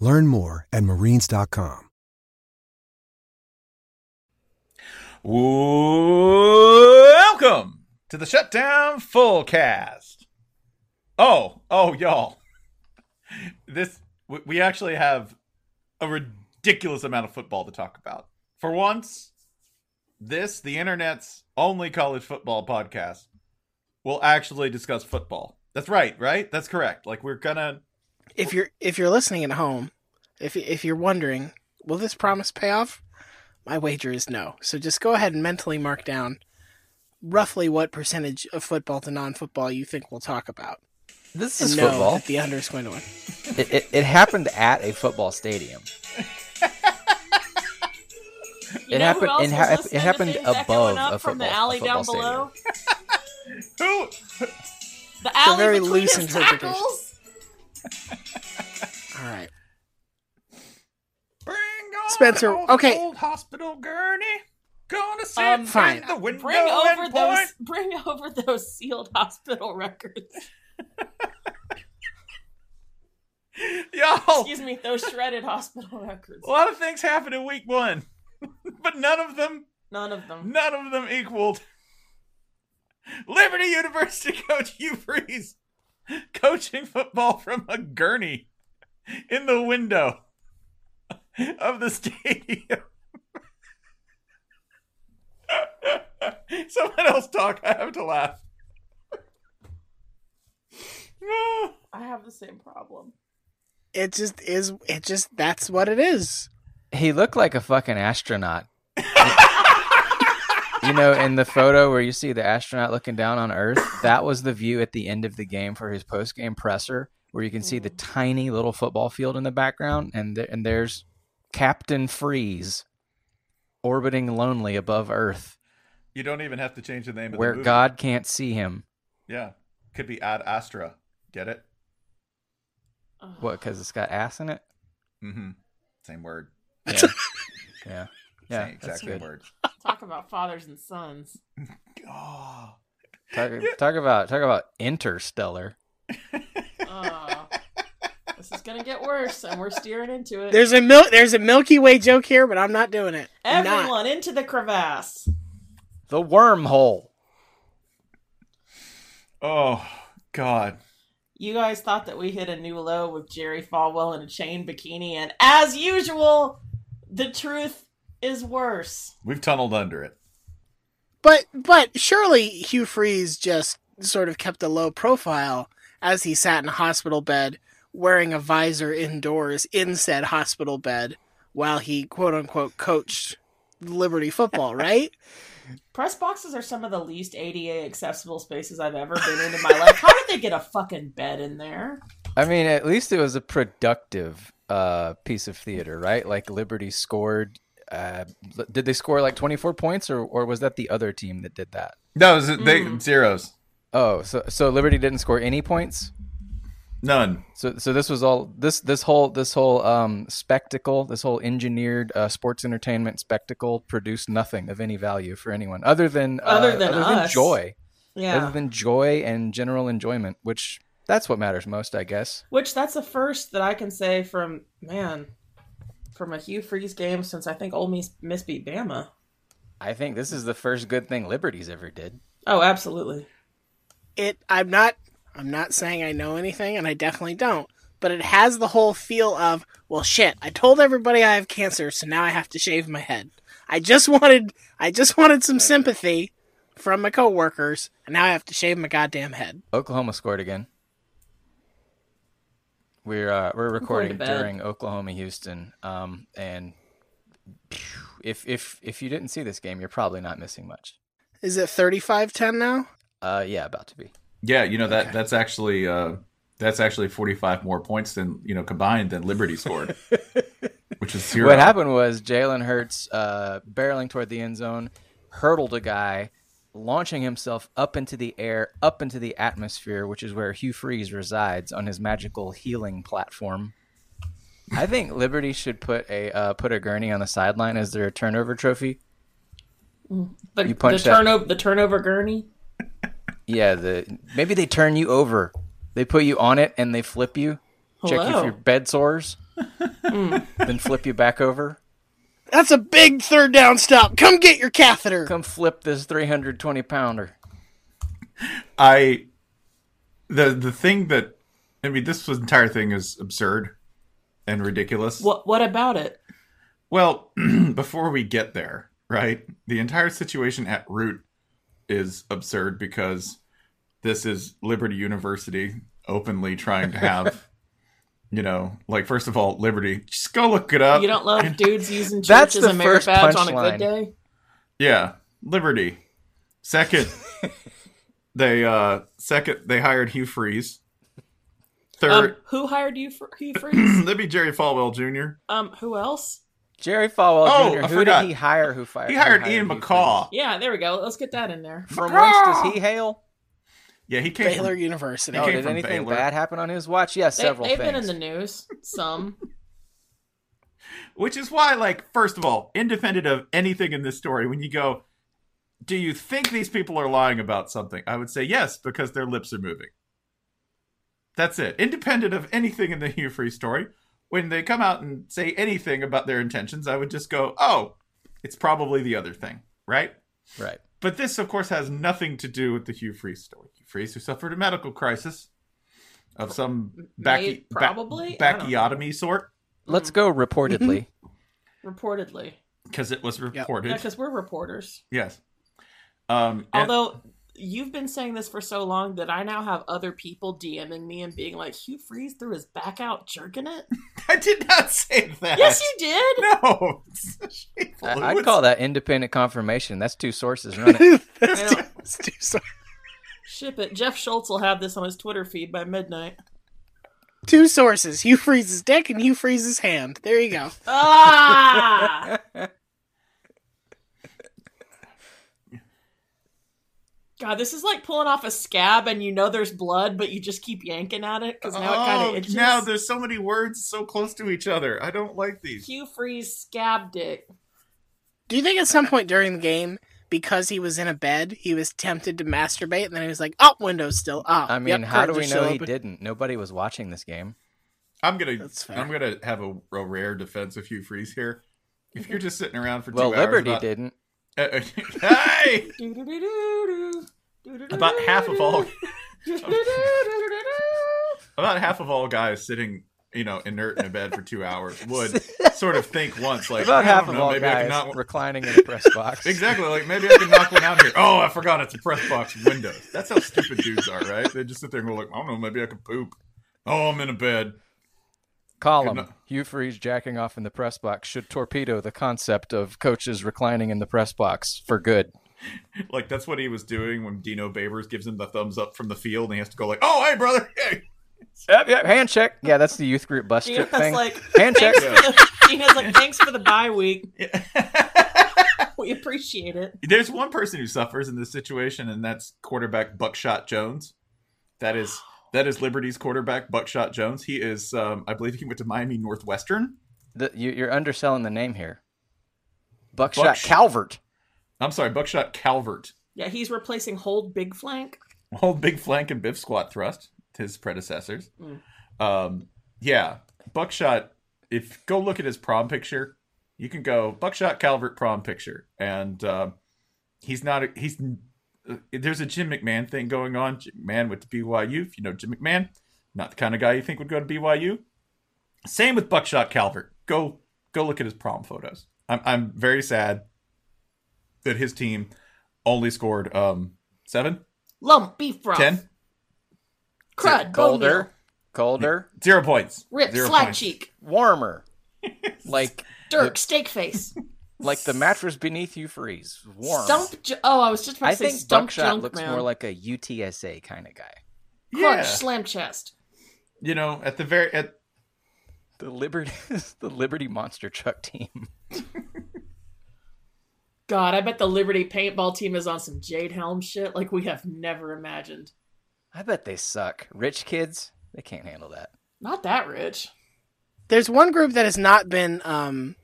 Learn more at marines.com. Welcome to the Shutdown Fullcast. Oh, oh, y'all. This we- we actually have a ridiculous amount of football to talk about. For once, this the internet's only college football podcast will actually discuss football. That's right, right? That's correct. Like we're gonna if you're if you're listening at home, if if you're wondering, will this promise pay off? My wager is no. So just go ahead and mentally mark down roughly what percentage of football to non-football you think we'll talk about. This And is know football. that the under is going to win. It, it, it happened at a football stadium. You It happened- Who it ha- it happened above going up a from the football- alley a down below. who The alley very between loose his interpretation. tackles. All right. Bring on Spencer, okay. old hospital gurney. Gonna sit Um, Fine. the window Bring over and those. point. Bring over those sealed hospital records. Y'all, Excuse me, those shredded hospital records. a lot of things happened in week one, but none of them, None of them. none of them equaled Liberty University coach Hugh Freeze coaching football from a gurney in the window of the stadium. Someone else talk. I have to laugh. I have the same problem. It just is it just that's what it is. He looked like a fucking astronaut. you know, in the photo where you see the astronaut looking down on Earth, that was the view at the end of the game for his post game presser, where you can see the mm. tiny little football field in the background, and th- and there's Captain Freeze orbiting lonely above Earth, You don't even have to change the name of where the movie. God can't see him. Yeah, could be Ad Astra. Get it? What? Because it's got ass in it. Mm-hmm. Same word. Yeah, yeah, yeah. Same exact same word. Talk about fathers and sons. Oh, Talk, talk about talk about interstellar. Oh, this is gonna get worse, and we're steering into it. There's a mil- there's a Milky Way joke here, but I'm not doing it. I'm not. Everyone into the crevasse. The wormhole. oh, God. You guys thought that we hit a new low with Jerry Falwell in a chain bikini, and as usual, the truth is worse. We've tunneled under it. But but surely Hugh Freeze just sort of kept a low profile as he sat in a hospital bed wearing a visor indoors in said hospital bed while he quote unquote coached Liberty football, right? Press boxes are some of the least ADA accessible spaces I've ever been in in my life. How did they get a fucking bed in there? I mean, at least it was a productive uh, piece of theater, right? Like Liberty scored. Uh, did they score like 24 points, or or was that the other team that did that? No, it was, they zeros. Oh, so so Liberty didn't score any points. None. So so this was all this this whole this whole um spectacle, this whole engineered uh, sports entertainment spectacle produced nothing of any value for anyone other than uh, Other than us. joy. Yeah. Other than joy and general enjoyment, which that's what matters most, I guess. Which that's the first that I can say from man, from a Hugh Freeze game since I think Ole Miss, Miss beat Bama. I think this is the first good thing Liberty's ever did. Oh, absolutely. It. I'm not. I'm not saying I know anything, and I definitely don't. But it has the whole feel of, well, shit. I told everybody I have cancer, so now I have to shave my head. I just wanted. I just wanted some sympathy from my coworkers, and now I have to shave my goddamn head. Oklahoma scored again. We're uh, we're recording during Oklahoma Houston, um, and if if if you didn't see this game, you're probably not missing much. Is it 35-10 now? Uh, yeah, about to be. Yeah, you know that that's actually uh, that's actually forty five more points than you know combined than Liberty scored, which is zero. What happened was Jalen Hurts uh, barreling toward the end zone, hurdled a guy, launching himself up into the air, up into the atmosphere, which is where Hugh Freeze resides on his magical healing platform. I think Liberty should put a uh, put a gurney on the sideline as their turnover trophy. The, You the punched turnover the turnover gurney. Yeah, the maybe they turn you over. They put you on it and they flip you. Check if you Hello. for your bed sores. Hmm. then flip you back over. That's a big third down stop. Come get your catheter. Come flip this 320 pounder. I the the thing that I mean this entire thing is absurd and ridiculous. What what about it? Well, before we get there, right? The entire situation at root is absurd because this is Liberty University openly trying to have, you know, like first of all, Liberty. Just go look it up. You don't love dudes using church That's as the a merit first badge on a punchline. good day? Yeah, Liberty. Second, they uh second they hired Hugh Freeze. Third, Um, who hired you for Hugh Freeze? that'd be Jerry Falwell Jr. um, who else? Jerry Falwell Oh, Jr. I Who forgot. did he hire? Who fired? He hired hired Ian Hugh McCaw. Yeah, there we go. Let's get that in there. Freeze? From whence does he hail? Yeah, he came Baylor from, University. He Oh, came did from anything Baylor. bad happen on his watch? Yes, They, several they've things. been in the news. Some. Which is why, like, first of all, independent of anything in this story, when you go, do you think these people are lying about something? I would say yes, because their lips are moving. That's it. Independent of anything in the Hugh Free story, when they come out and say anything about their intentions, I would just go, oh, it's probably the other thing, right? Right. But this, of course, has nothing to do with the Hugh Freeze story. Hugh Freeze, who suffered a medical crisis of some backy, probably? ba- I backiotomy sort, Let's go reportedly. Reportedly. because it was reported. Yeah, because we're reporters. Yes. Um, and- Although you've been saying this for so long that I now have other people DMing me and being like, Hugh Freeze threw his back out jerking it? I did not say that. yes, you did. No. I, I'd call that independent confirmation. That's two sources running. That's Yeah. too, that's too sorry. Ship it. Jeff Schultz will have this on his Twitter feed by midnight. Two sources: Hugh Freeze's dick and Hugh Freeze's hand. There you go. Ah! God, this is like pulling off a scab and you know there's blood, but you just keep yanking at it because now it kind oh, of itches. now there's so many words so close to each other. I don't like these. Hugh Freeze scab dick. Do you think at some point during the game, because he was in a bed, he was tempted to masturbate, and then he was like, "Oh, window's still up." I mean, Yep, how do we know he open." didn't? Nobody was watching this game. I'm gonna That's fair. I'm gonna have a, a rare defense of Hugh Freeze here. If you're just sitting around for Well, two hours, Liberty about- didn't. Hey, about half of all about half of all guys sitting, you know, inert in a bed for two hours would sort of think once, like About I half don't of all maybe guys can knock reclining in a press box. Exactly, like maybe I can knock one out here. Oh, I forgot it's a press box windows. That's how stupid dudes are, right? They just sit there and go like, I don't know, maybe I could poop. Oh, I'm in a bed. Column: Good no- Hugh Freeze jacking off in the press box should torpedo the concept of coaches reclining in the press box for good. Like that's what he was doing when Dino Babers gives him the thumbs up from the field, and he has to go like, "Oh, hey, brother, hey." Yep, yep. Hand check. Yeah, that's the youth group bus Gina's trip thing. like, Hand check. thanks for the, Gina's like, thanks for the bye week. we appreciate it. There's one person who suffers in this situation, and that's quarterback Buckshot Jones. That is that is Liberty's quarterback Buckshot Jones. He is, um, I believe, he went to Miami Northwestern. The, you, you're underselling the name here. Buckshot Bucksh- Calvert. I'm sorry, Buckshot Calvert. Yeah, he's replacing Hold Big Flank. Hold Big Flank and Biff Squat Thrust, his predecessors. Mm. Um, yeah, Buckshot. If go look at his prom picture, you can go Buckshot Calvert prom picture, and uh, he's not. He's there's a Jim McMahon thing going on. Jim McMahon went to BYU. If you know Jim McMahon, not the kind of guy you think would go to BYU. Same with Buckshot Calvert. Go go look at his prom photos. I'm I'm very sad that his team only scored um seven, Lump beef broth. ten, Crud. Colder. Colder. zero points. Rip. Zero Slag points. cheek. Warmer. like Dirk. Steak face. like the mattress beneath you freeze. Warm. Stump. Ju- oh, I was just about to I say think stump Buckshot junk looks man. more like a UTSA kind of guy. Crunch. Yeah. Slam chest. You know, at the very at The Liberty, the Liberty Monster Truck team. God, I bet the Liberty paintball team is on some Jade Helm shit like we have never imagined. I bet they suck. Rich kids, they can't handle that. Not that rich. There's one group that has not been um,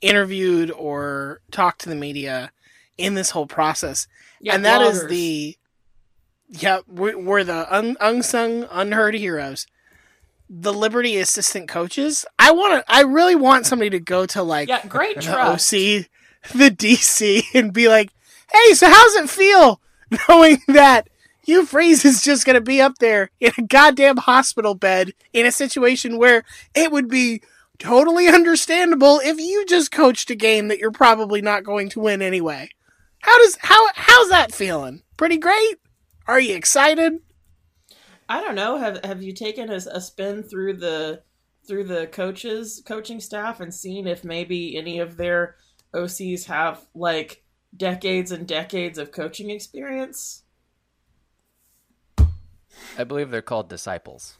interviewed or talked to the media in this whole process, Yeah, and that is bloggers. the yeah we're, we're the un, unsung unheard heroes. The Liberty assistant coaches. I want to. I really want somebody to go to like Yeah, great the trust. OC, the DC, and be like, "Hey, so how's it feel knowing that Hugh Freeze is just going to be up there in a goddamn hospital bed in a situation where it would be totally understandable if you just coached a game that you're probably not going to win anyway." How does how how's that feeling? Pretty great. Are you excited? I don't know. Have Have you taken a, a spin through the through the coaches coaching staff and seen if maybe any of their OCs have like decades and decades of coaching experience? I believe they're called disciples.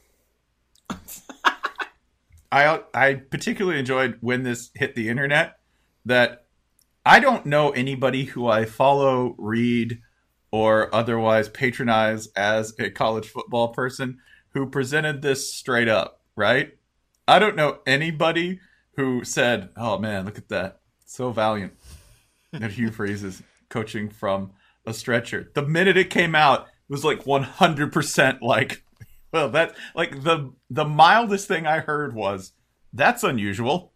I I particularly enjoyed when this hit the internet that I don't know anybody who I follow, read, or otherwise patronize as a college football person who presented this straight up, right? I don't know anybody who said, "Oh man, look at that. So valiant that Hugh Freeze is coaching from a stretcher." The minute it came out, it was like 100% like well, that like the the mildest thing I heard was that's unusual.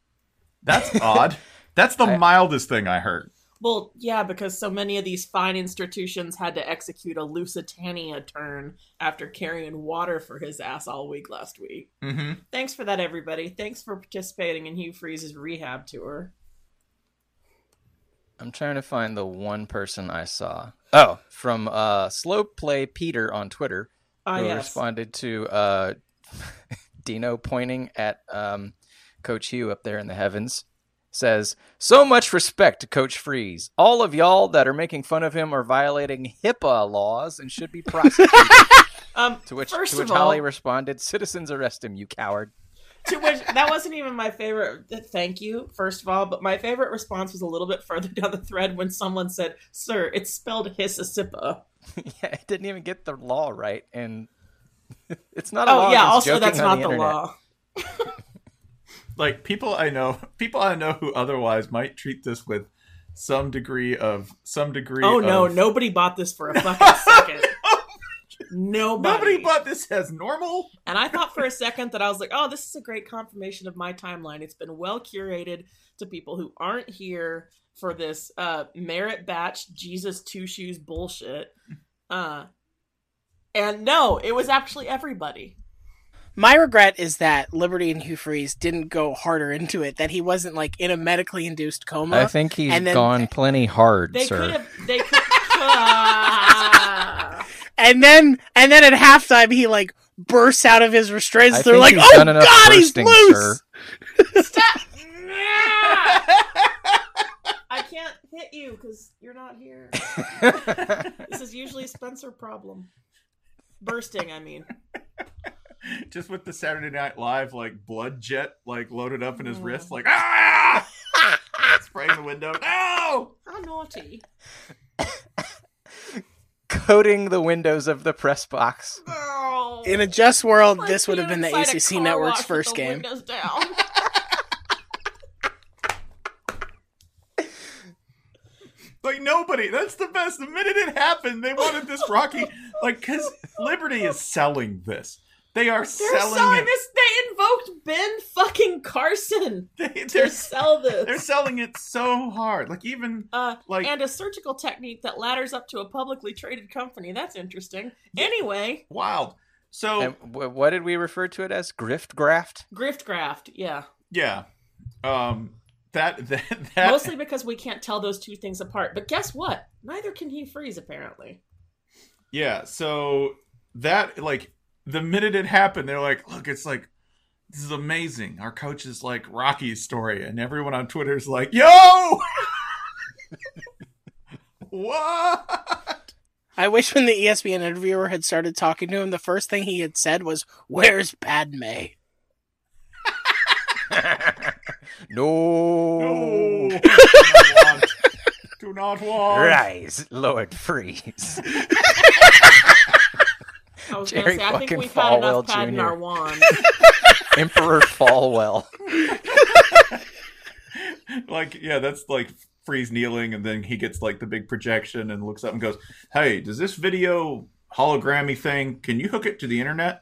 That's odd. That's the mildest thing I heard. Well, yeah, because so many of these fine institutions had to execute a Lusitania turn after carrying water for his ass all week last week. Mm-hmm. Thanks for that, everybody. Thanks for participating in Hugh Freeze's rehab tour. I'm trying to find the one person I saw. Oh, from uh, Slow Play Peter on Twitter, Ah, yes. responded to uh, Dino pointing at um, Coach Hugh up there in the heavens. Says, so much respect to Coach Freeze. All of y'all that are making fun of him are violating HIPAA laws and should be prosecuted. Um, to which, first to which all, Holly responded, citizens arrest him, you coward. to which that wasn't even my favorite. Thank you, first of all, but my favorite response was a little bit further down the thread when someone said, "Sir, it's spelled Hississippa." yeah, it didn't even get the law right, and it's not a Oh law. yeah, also that's not the, internet. law. Like people I know, people I know who otherwise might treat this with some degree of some degree. Oh no, of- nobody bought this for a fucking second. Nobody. Nobody bought this as normal. And I thought for a second that I was like, oh, this is a great confirmation of my timeline. It's been well curated to people who aren't here for this uh, merit batch Jesus two shoes bullshit. Uh, and no, it was actually everybody. My regret is that Liberty and Hugh Freeze didn't go harder into it. That he wasn't like in a medically induced coma. I think he's and then, gone plenty hard, They sir. could have. They could. And then and then at halftime he like bursts out of his restraints. I They're like, he's "Oh done enough God, he's loose!" sir. Stop! I can't hit you because you're not here. this is usually a Spencer problem. Bursting, I mean. Just with the Saturday Night Live like blood jet like loaded up in his Mm. wrist, like ah, spraying the window. No, How naughty. Coating the windows of the press box. Girl. In a just world, this would have been the ACC Network's wash with first the game. Windows down. Like nobody. That's the best. The minute it happened, they wanted this Rocky, like because Liberty is selling this. They are They're selling, selling this. They invoked Ben fucking Carson They, to they're, sell this. they're selling it so hard. Like even Uh, like and a surgical technique that ladders up to a publicly traded company. That's interesting. Anyway, wild. So And w- what did we refer to it as? Grift graft? grift graft, yeah. yeah, um, that that that Mostly because we can't tell those two things apart. But guess what? Neither can he freeze, apparently. Yeah, so that like the minute it happened, they're like, "Look, it's like this is amazing." Our coach is like Rocky's story, and everyone on Twitter is like, "Yo, what?" I wish when the ESPN interviewer had started talking to him, the first thing he had said was, "Where's Padme?" No. No, do not want. Do not want. Rise, Lord Freeze. I was Jerry gonna say, I think fucking we've had enough Falwell pad in Jr.. our wand. Emperor Falwell. Like, yeah, that's like Freeze kneeling, and then he gets like the big projection and looks up and goes, "Hey, does this video hologrammy thing? Can you hook it to the internet?"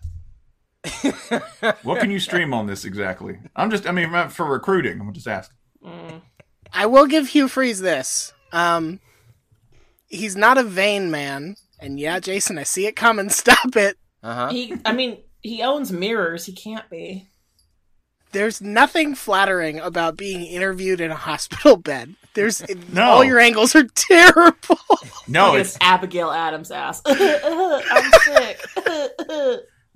What can you stream on this exactly? I'm just, I mean, for recruiting, I'm just asking. Mm. I will give Hugh Freeze this. Um, he's not a vain man, and yeah, Jason, I see it coming. Stop it. Uh huh. He, I mean, he owns mirrors. He can't be. There's nothing flattering about being interviewed in a hospital bed. There's No. all your angles are terrible. No, Look at it's Abigail Adams' ass. I'm sick.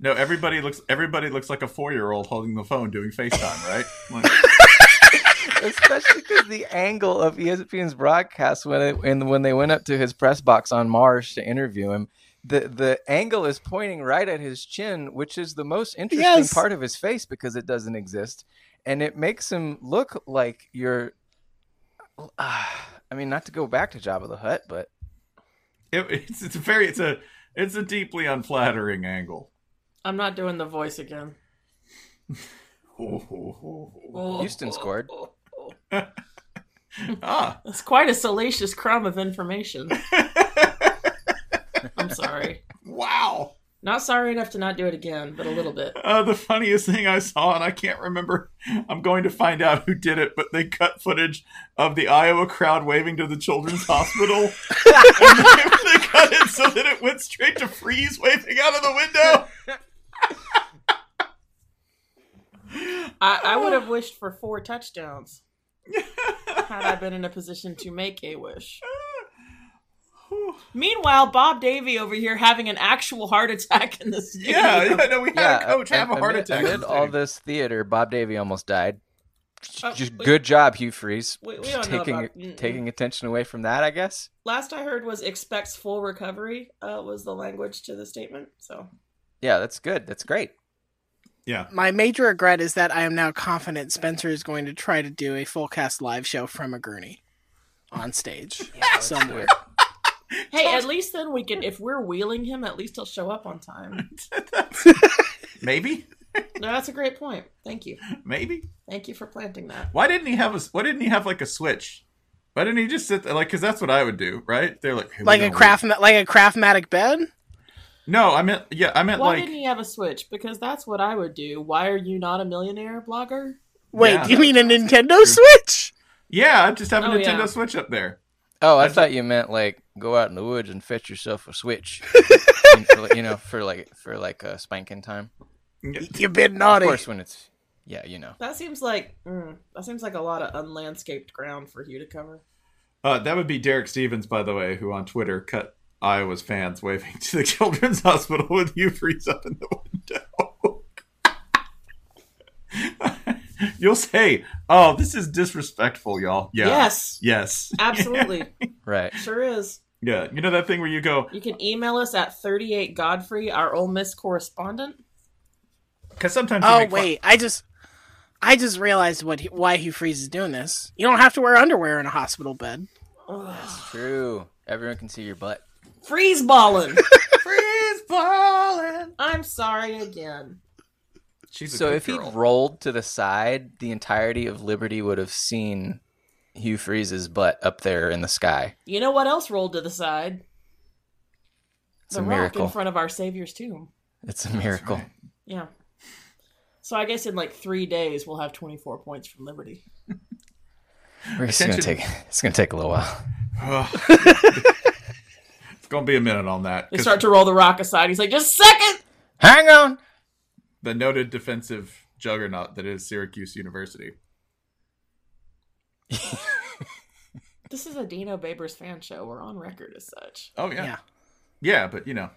No. Everybody looks. Everybody looks like a four year old holding the phone doing FaceTime, right? Like, Especially because the angle of ESPN's broadcast when it, and when they went up to his press box on Mars to interview him, the the angle is pointing right at his chin, which is the most interesting Yes. part of his face because it doesn't exist, and it makes him look like you're. Uh, I mean, not to go back to Jabba the Hutt, but it, it's it's a very it's a it's a deeply unflattering angle. I'm not doing the voice again. Houston scored. ah, It's quite a salacious crumb of information. I'm sorry. wow. Not sorry enough to not do it again, but a little bit. Uh, the funniest thing I saw, and I can't remember, I'm going to find out who did it, but they cut footage of the Iowa crowd waving to the children's hospital. and they, they cut it so that it went straight to Freeze waving out of the window. I, I would have wished for four touchdowns had I been in a position to make a wish. Meanwhile, Bob Davie over here having an actual heart attack in the stadium. Yeah, yeah, no, we had yeah, a coach have a heart amid, attack. in Amid all this theater, Bob Davie almost died. Oh, Just we- good job, Hugh Freeze. We- we don't know taking about- taking attention away from that, I guess. Last I heard was expects full recovery uh, was the language to the statement. So Yeah, that's good. That's great. Yeah. My major regret is that I am now confident Spencer is going to try to do a full cast live show from a gurney on stage somewhere. hey, at least then we can. If we're wheeling him, at least he'll show up on time. Maybe, No, that's a great point. Thank you. maybe. Thank you for planting that. Why didn't he have a? Why didn't he have like a switch? Why didn't he just sit there? Like, because that's what I would do, right? They're like, hey, Like a gotta craft, like a craftmatic bed. Wait. No, I meant yeah, I meant Why like didn't he have a Switch? Because that's what I would do. Why are you not a millionaire blogger? Wait, Yeah. you mean a Nintendo Switch? yeah, I'd just have a Oh, Nintendo yeah. Switch up there. Oh, I, I thought you meant like go out in the woods and fetch yourself a switch. And for, you know, for like for like uh, spanking time. You've been naughty. Of course, when it's yeah, you know. That seems like mm, that seems like a lot of unlandscaped ground for you to cover. Uh, that would be Derek Stevens, by the way, who on Twitter cut Iowa's fans waving to the children's hospital with Hugh Freeze up in the window. You'll say, "Oh, this is disrespectful, y'all." Yeah. Yes. Yes. Absolutely. Right. Sure is. Yeah. You know that thing where you go, You can email us at 38 Godfrey, our Ole Miss correspondent. because sometimes. Oh make fun- wait, I just I just realized what he, why Hugh Freeze is doing this. You don't have to wear underwear in a hospital bed. That's true. Everyone can see your butt. Freeze balling. Freeze balling. I'm sorry again. She's So good if he rolled to the side, the entirety of Liberty would have seen Hugh Freeze's butt up there in the sky. You know what else rolled to the side? It's the a rock miracle. in front of our Savior's tomb. It's a miracle. Yeah. So I guess in like three days we'll have 24 points from Liberty. We're just gonna take it's gonna take a little while. it's gonna be a minute on that. They start to roll the rock aside. He's like, just a second. Hang on. the noted defensive juggernaut that is Syracuse University. This is a Dino Babers fan show. We're on record as such. Oh yeah. Yeah. yeah, But you know,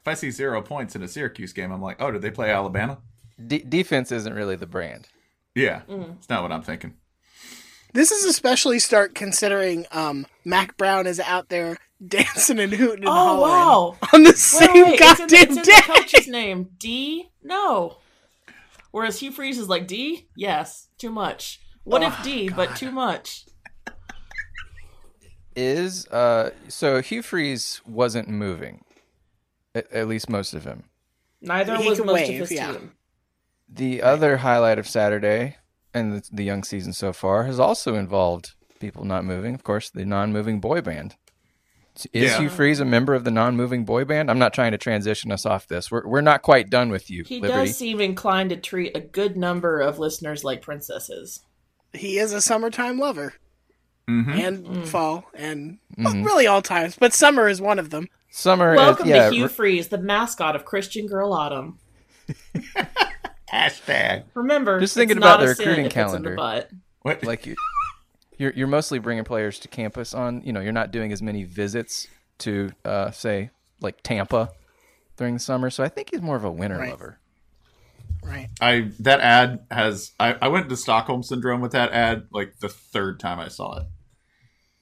if I see zero points in a Syracuse game, I'm like, oh, did they play Alabama? De- defense isn't really the brand. Yeah, Mm. it's not what I'm thinking. This is especially start considering um, Mack Brown is out there dancing and hooting and Oh hollering wow! on the Wait, same wait, it's in, goddamn it's in day. the coach's name. D? No. Whereas Hugh Freeze is like D? Yes. Too much. What if D, but too much? Is uh so Hugh Freeze wasn't moving. At, at least most of him. Neither He was can most wave, of his yeah. team. The other highlight of Saturday and the, the young season so far has also involved people not moving. Of course, the non-moving boy band. Is Yeah. Hugh Freeze a member of the non-moving boy band? I'm not trying to transition us off this. We're we're not quite done with you, He Liberty. does seem inclined to treat a good number of listeners like princesses. He is a summertime lover. Mm-hmm. And Mm. fall and well, Mhm. really all times, but summer is one of them. Summer, Welcome uh, yeah, to Hugh re- Freeze, the mascot of Christian Girl Autumn. Hashtag. Remember, Just thinking it's about not the recruiting if it's in calendar. the butt. What? like you, you're you're mostly bringing players to campus on. You know, you're not doing as many visits to, uh, say, like Tampa during the summer. So I think he's more of a winter Right. lover. Right. I that ad has I, I went to Stockholm syndrome with that ad like the third time I saw it.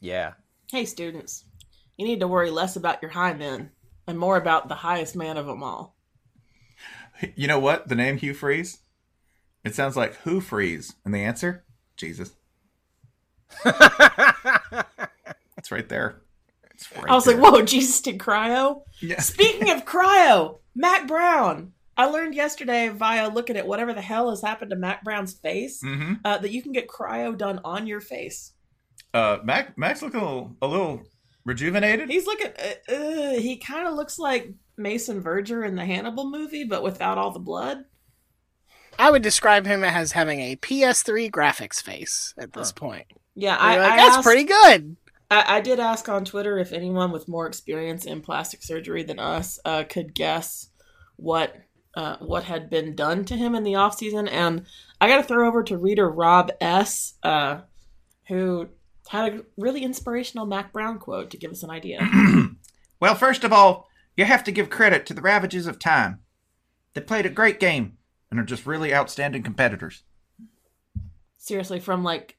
Yeah. Hey, students, you need to worry less about your high men and more about the highest man of them all. You know what? The name Hugh Freeze? It sounds like Who Freeze, and the answer, Jesus. It's right there. It's right I was there. like, whoa, Jesus did cryo? Yeah. Speaking of cryo, Mack Brown. I learned yesterday via looking at whatever the hell has happened to Mack Brown's face hmm uh, that you can get cryo done on your face. Uh, Mack Mack's looking a little, a little rejuvenated. He's looking, uh, uh, he kind of looks like Mason Verger in the Hannibal movie, but without all the blood. I would describe him as having a PS3 graphics face at this point. Yeah, I, I, I that's asked- pretty good. I, I did ask on Twitter if anyone with more experience in plastic surgery than us uh, could guess what uh, what had been done to him in the off season, and I got to throw over to reader Rob S, uh, who had a really inspirational Mack Brown quote to give us an idea. Well, first of all, you have to give credit to the Ravages of Time. They played a great game and are just really outstanding competitors. Seriously, from like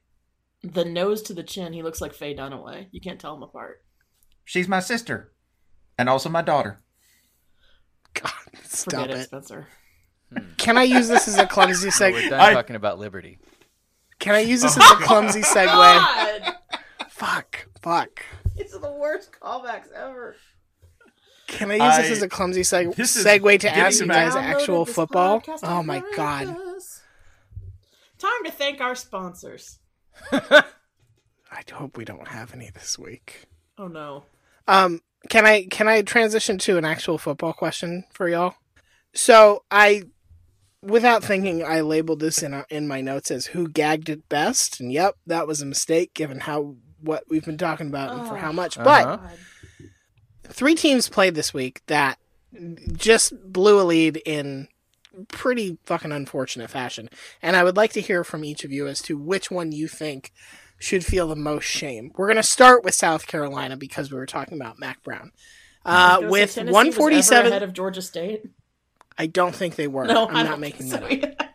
the nose to the chin, he looks like Faye Dunaway. You can't tell them apart. She's my sister and also my daughter. God, stop Forget it, it. Spencer. Can I use this as a clumsy So we're done I- talking about Liberty. Can I use this as a clumsy segue? God, Fuck. Fuck. it's the worst callbacks ever. Can I use this as a clumsy seg- This segue to getting ask you guys actual football? Oh my god. Time to thank our sponsors. I hope we don't have any this week. Oh no. Um, can I can I transition to an actual football question for y'all? So I, without thinking, I labeled this in in my notes as "who gagged it best," and yep, that was a mistake given how what we've been talking about and for how much. But Uh-huh. God. Three teams played this week that just blew a lead in pretty fucking unfortunate fashion. And I would like to hear from each of you as to which one you think should feel the most shame. We're going to start with South Carolina because we were talking about Mack Brown. Uh, was gonna say with Tennessee was ever 147, ahead of Georgia State. I don't think they were. No, I'm I not making that so up.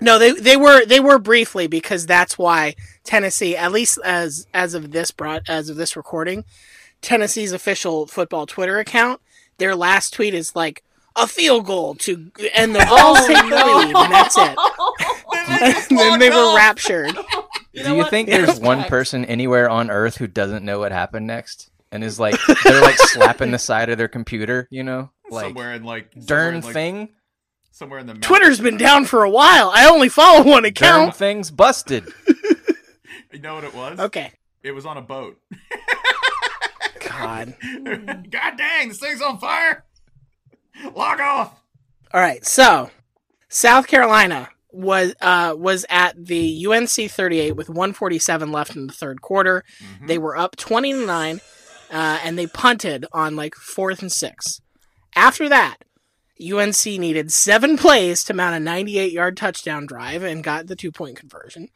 No, they they were they were briefly because that's why Tennessee, at least as as of this broad as of this recording, Tennessee's official football Twitter account, their last tweet is like a field goal to and the Vols Oh, take the no. lead, and that's it. and then they were raptured. Do you think there's one person anywhere on Earth who doesn't know what happened next and is like they're like slapping the side of their computer, you know, like somewhere in like somewhere darn in, like, thing, somewhere in the middle. Twitter's been down for a while. I only follow one darn account. things busted. You know what it was? Okay. It was on a boat. God. God dang, this thing's on fire. Log off. All right, so South Carolina was uh, was at the UNC 38 with 147 left in the third quarter. They were up 29, uh, and they punted on like fourth and six. After that, UNC needed seven plays to mount a 98 yard touchdown drive and got the two point conversion.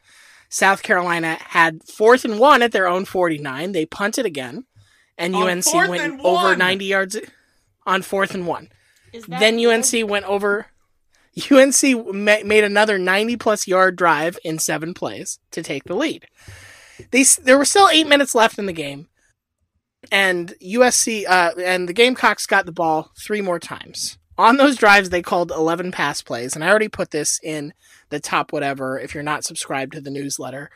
South Carolina had fourth and one at their own 49. They punted again, and On UNC went and over 90 yards on fourth and one. Then good? UNC went over. UNC ma- made another 90 plus yard drive in seven plays to take the lead. They there were still eight minutes left in the game, and USC uh, and the Gamecocks got the ball three more times. On those drives, they called 11 pass plays, and I already put this in the top whatever. If you're not subscribed to the newsletter,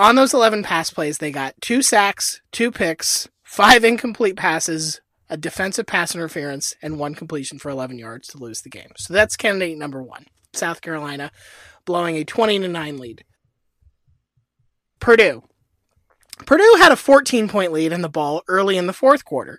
on those 11 pass plays, they got two sacks, two picks, five incomplete passes, a defensive pass interference, and one completion for 11 yards to lose the game. So that's candidate number one. South Carolina blowing a 20 to 9 lead. Purdue. Purdue had a 14 point lead in the ball early in the fourth quarter,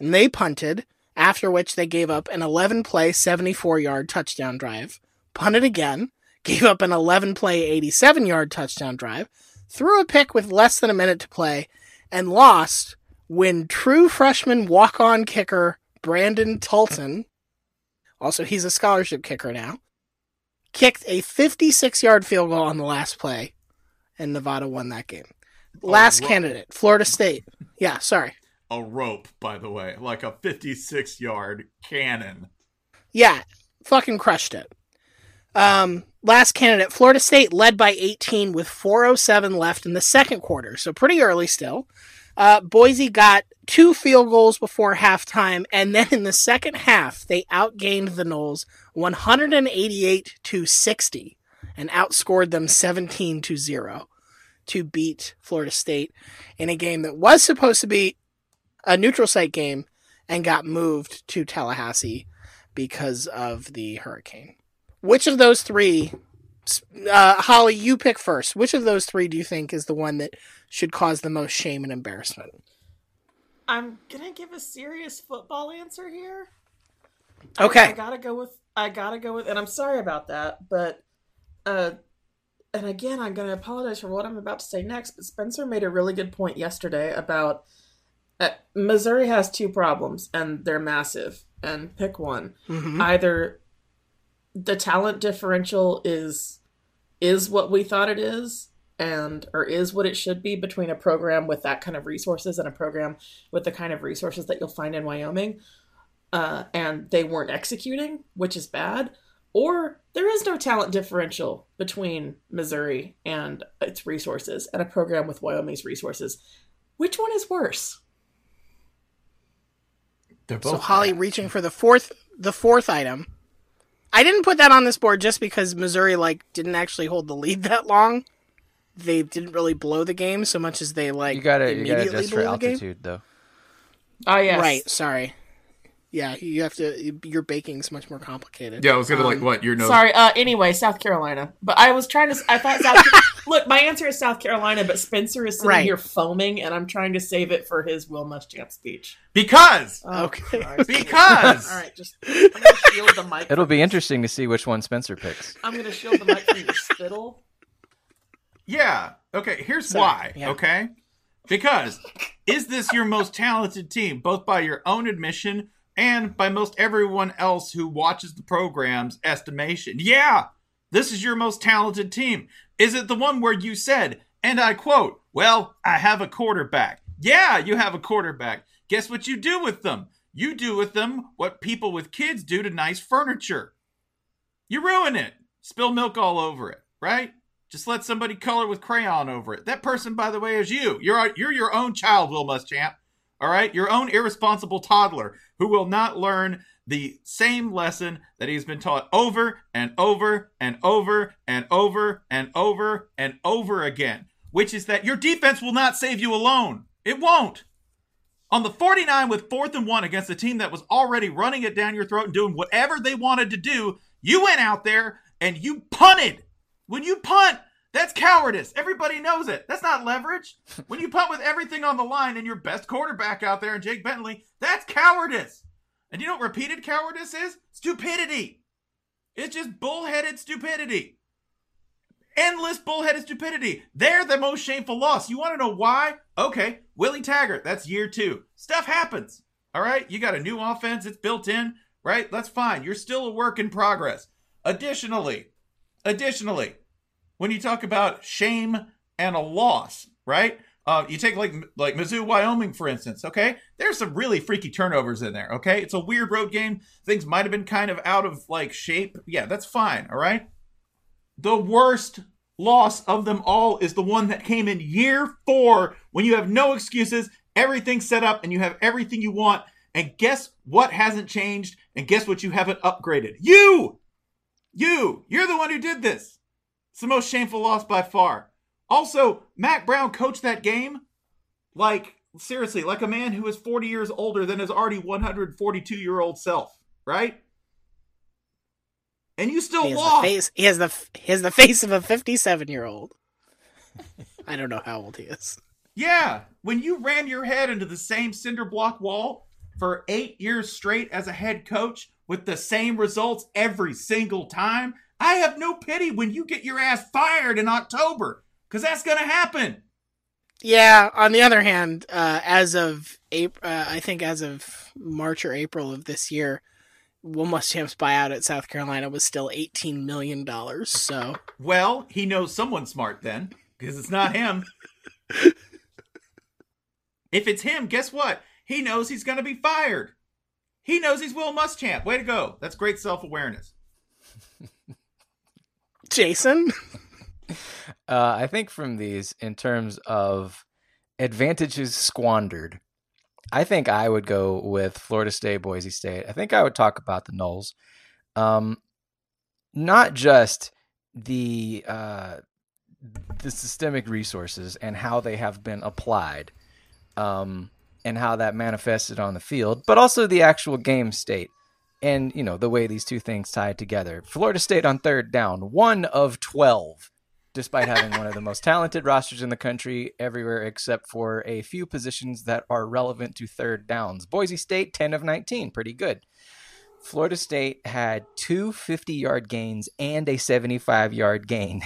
and they punted, after which they gave up an 11 play, 74 yard touchdown drive, punted again, gave up an 11 play, 87 yard touchdown drive, threw a pick with less than a minute to play, and lost when true freshman walk on kicker Brandon Talton, also he's a scholarship kicker now, kicked a 56 yard field goal on the last play, and Nevada won that game. Last candidate, Florida State. Yeah, sorry. A rope, by the way, like a 56 yard cannon. Yeah, fucking crushed it. Um, last candidate, Florida State led by 18 with 407 left in the second quarter, so pretty early still. Uh, Boise got two field goals before halftime, and then in the second half, they outgained the Noles 188 to 60 and outscored them 17 to 0 to beat Florida State in a game that was supposed to be a neutral site game and got moved to Tallahassee because of the hurricane. Which of those three, uh, Holly, you pick first. Which of those three do you think is the one that should cause the most shame and embarrassment? I'm gonna give a serious football answer here. Okay. I, I gotta go with I gotta go with and I'm sorry about that, but uh and again I'm gonna apologize for what I'm about to say next, but Spencer made a really good point yesterday about uh, Missouri has two problems and they're massive. And pick one. Mhm. Either the talent differential is is what we thought it is and or is what it should be between a program with that kind of resources and a program with the kind of resources that you'll find in Wyoming uh, and they weren't executing which is bad or there is no talent differential between Missouri and its resources and a program with Wyoming's resources which one is worse They're both So Holly reaching for the fourth the fourth item. I didn't put that on this board just because Missouri like didn't actually hold the lead that long. They didn't really blow the game so much as they like You gotta you gotta immediately adjust for blew the game. altitude though. oh yes Right, sorry. Yeah, you have to your baking's much more complicated. Yeah, I was gonna like Um, what your nose. Sorry. Uh, anyway, South Carolina. But I was trying to. I thought South. Look, my answer is South Carolina, but Spencer is sitting Right. here foaming, and I'm trying to save it for his Will Muschamp speech. Because Oh, Okay. Christ. because All right, just I'm gonna shield the mic. It'll from- be interesting to see which one Spencer picks. I'm gonna shield the mic from your spittle. Yeah. Okay. Here's Sorry, why. yeah. Okay. Because is this your most talented team, both by your own admission and by most everyone else who watches the program's estimation? Yeah. This is your most talented team. Is it the one where you said, and I quote, "Well, I have a quarterback." Yeah, you have a quarterback. Guess what you do with them? You do with them what people with kids do to nice furniture. You ruin it. Spill milk all over it, right? Just let somebody color with crayon over it. That person, by the way, is you. You're you're your own child, Will Muschamp. All right, your own irresponsible toddler who will not learn the same lesson that he's been taught over and over and over and over and over and over again, which is that your defense will not save you alone. It won't. On the 49 with fourth and one against a team that was already running it down your throat and doing whatever they wanted to do, you went out there and you punted. When you punt, that's cowardice. Everybody knows it. That's not leverage. When you punt with everything on the line and your best quarterback out there, and Jake Bentley, that's cowardice. And you know what repeated cowardice is? Stupidity. It's just bullheaded stupidity. Endless bullheaded stupidity. They're the most shameful loss. You want to know why? Okay, Willie Taggart, that's year two. Stuff happens. All right, you got a new offense, it's built in, right? That's fine. You're still a work in progress. Additionally, additionally, when you talk about shame and a loss, right? Uh, you take like like Mizzou, Wyoming, for instance. Okay, there's some really freaky turnovers in there. Okay, it's a weird road game. Things might have been kind of out of like shape. Yeah, that's fine. All right. The worst loss of them all is the one that came in year four when you have no excuses, everything set up, and you have everything you want. And guess what hasn't changed? And guess what you haven't upgraded? You! You! You're the one who did this. It's the most shameful loss by far. Also, Mack Brown coached that game like, seriously, like a man who is 40 years older than his already 142 year old self, right? And you still he lost. Face, he has the he has the face of a 57 year old. I don't know how old he is. Yeah, when you ran your head into the same cinder block wall for eight years straight as a head coach with the same results every single time, I have no pity when you get your ass fired in October because that's going to happen. Yeah. On the other hand, uh, as of April, uh, I think as of March or April of this year, Will Muschamp's buyout at South Carolina was still eighteen million dollars. So, well, he knows someone smart then because it's not him. if it's him, guess what? He knows he's going to be fired. He knows he's Will Muschamp. Way to go! That's great self awareness. Jason. Uh, I think from these, in terms of advantages squandered, I think I would go with Florida State, Boise State. I think I would talk about the Noles, um, not just the uh, the systemic resources and how they have been applied, um, and how that manifested on the field, but also the actual game state and you know the way these two things tied together. Florida State on third down, one of twelve despite having one of the most talented rosters in the country everywhere except for a few positions that are relevant to third downs. Boise State, 10 of 19, pretty good. Florida State had two 50 yard gains and a 75 yard gain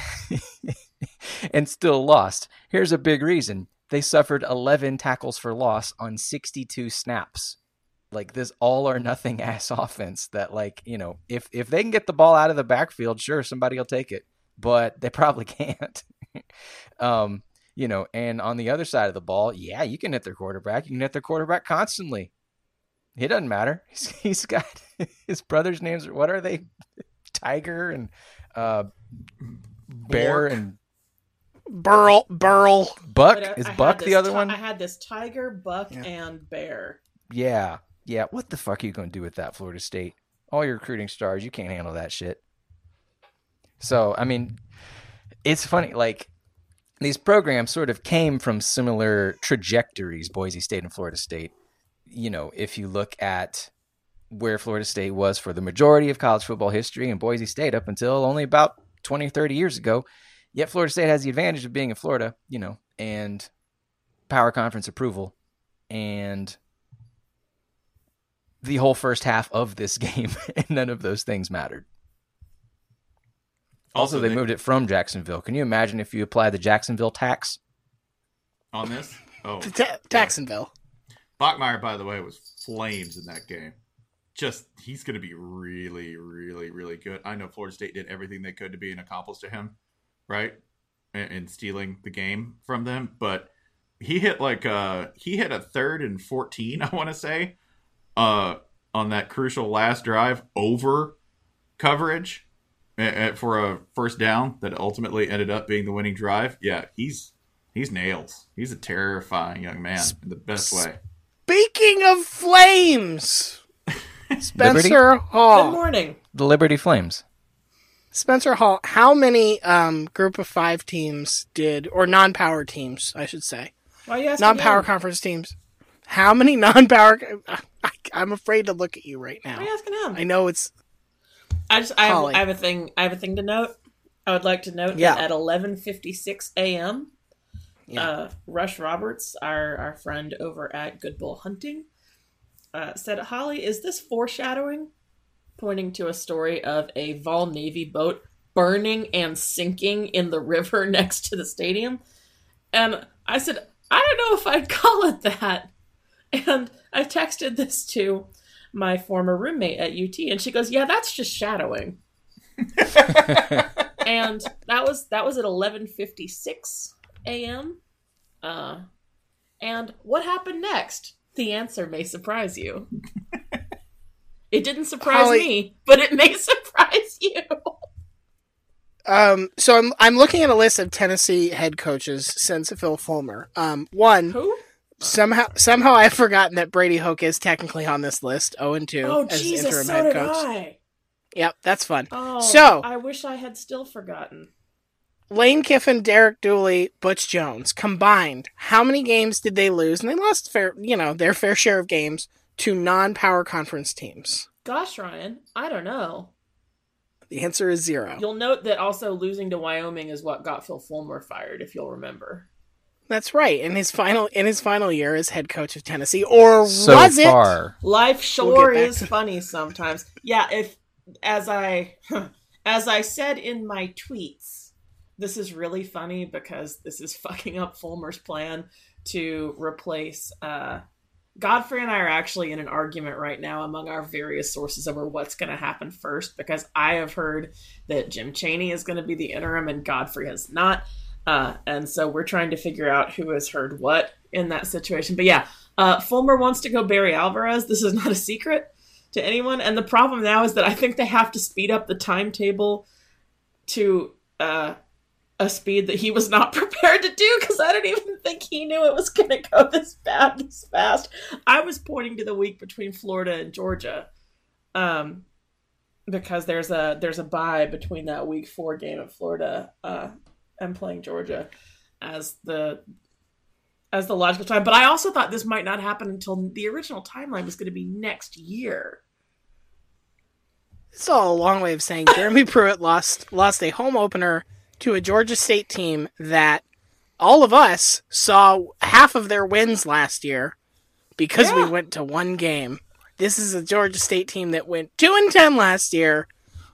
and still lost. Here's a big reason they suffered 11 tackles for loss on 62 snaps. Like this all or nothing ass offense that like, you know, if if they can get the ball out of the backfield, sure somebody will take it but they probably can't. um, you know, and on the other side of the ball, yeah, you can hit their quarterback. You can hit their quarterback constantly. It doesn't matter. he's, he's got his brother's names. What are they? Tiger and uh, Bear Bork. and Burl, Burl. Buck. I- Is I had Buck the other ti- one? I had this tiger, buck, Yeah. and bear. Yeah, yeah. What the fuck are you going to do with that, Florida State? All your recruiting stars, you can't handle that shit. So, I mean, it's funny. Like these programs sort of came from similar trajectories. Boise State and Florida State. You know, if you look at where Florida State was for the majority of college football history, and Boise State up until only about 20 or 30 years ago. Yet Florida State has the advantage of being in Florida, you know, and power conference approval and the whole first half of this game, and none of those things mattered. Also, they, moved it from Jacksonville. Can you imagine if you apply the Jacksonville tax? on this. Oh, To Ta- Jacksonville. Bachmeier, by the way, was flames in that game. Just he's going to be really, really, really good. I know Florida State did everything they could to be an accomplice to him, right? In, in stealing the game from them, but he hit like uh he hit a third and fourteen, I want to say, uh, on that crucial last drive over coverage uh, uh, for a first down that ultimately ended up being the winning drive. Yeah, he's he's nails. He's a terrifying young man in the best way. Speaking of flames, Spencer Hall. Good morning. The Liberty Flames. Spencer Hall, how many um, group of five teams did, or non power teams, I should say, Why are you asking non power him? conference teams, how many non power. I'm afraid to look at you right now. Why are you asking him? I know it's. I just I have, I have a thing I have a thing to note. I would like to note Yeah. that at 11:56 a.m. Yeah. Uh, Rush Roberts, our our friend over at Good Bull Hunting, uh, said, "Holly, is this foreshadowing?" Pointing to a story of a Vol Navy boat burning and sinking in the river next to the stadium, and I said, "I don't know if I'd call it that." And I texted this to my former roommate at UT, and she goes, "Yeah, that's just shadowing." and that was that was at 11:56 a.m. Uh, and what happened next? The answer may surprise you. it didn't surprise Holly- me, but it may surprise you. Um, so I'm I'm looking at a list of Tennessee head coaches since Phil Fulmer. Um, one Who? Somehow somehow I've forgotten that Brady Hoke is technically on this list, 0 and 2 Oh as Jesus, interim so head did coach. I. Yep, that's fun. Oh, So- I wish I had still forgotten. Lane Kiffin, Derek Dooley, Butch Jones combined, how many games did they lose? And they lost fair, you know, their fair share of games to non-power conference teams. Gosh, Ryan, I don't know. The answer is zero. You'll note that also losing to Wyoming is what got Phil Fulmer fired, if you'll remember. That's right. In his final in his final year as head coach of Tennessee, or So was it? far. Life We'll sure is funny sometimes. Yeah, if as I as I said in my tweets, this is really funny because this is fucking up Fulmer's plan to replace uh Godfrey and I are actually in an argument right now among our various sources over what's going to happen first because I have heard that Jim Chaney is going to be the interim and Godfrey has not. Uh, and so we're trying to figure out who has heard what in that situation. But yeah, uh, Fulmer wants to go Barry Alvarez. This is not a secret to anyone. And the problem now is that I think they have to speed up the timetable to uh, a speed that he was not prepared to do because I don't even think he knew it was going to go this bad this fast. I was pointing to the week between Florida and Georgia. Um, because there's a there's a bye between that week four game at Florida uh, and playing Georgia as the as the logical time. But I also thought this might not happen until the original timeline was going to be next year. It's all a long way of saying Jeremy Pruitt lost lost a home opener to a Georgia State team that all of us saw half of their wins last year because we went to one game. This is a Georgia State team that went 2 and 10 last year,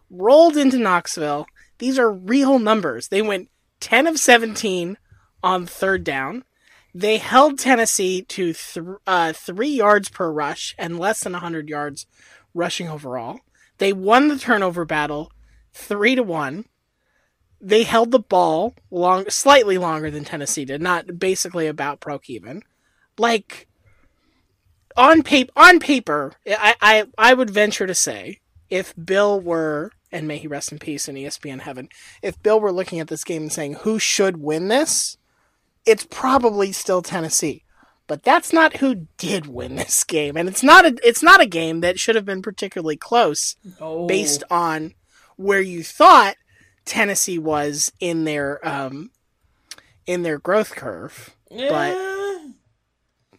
rolled into Knoxville. These are real numbers. They went 10 of 17 on third down. They held Tennessee to th- uh, 3 yards per rush and less than 100 yards rushing overall. They won the turnover battle 3 to 1 they held the ball long, slightly longer than Tennessee did, not basically about broke even. Like on paper, on paper, I, I, I would venture to say if Bill were, and may he rest in peace in ESPN heaven, if Bill were looking at this game and saying who should win this, it's probably still Tennessee. But that's not who did win this game, and it's not a it's not a game that should have been particularly close Oh, based on where you thought Tennessee was in their um in their growth curve. But Eh,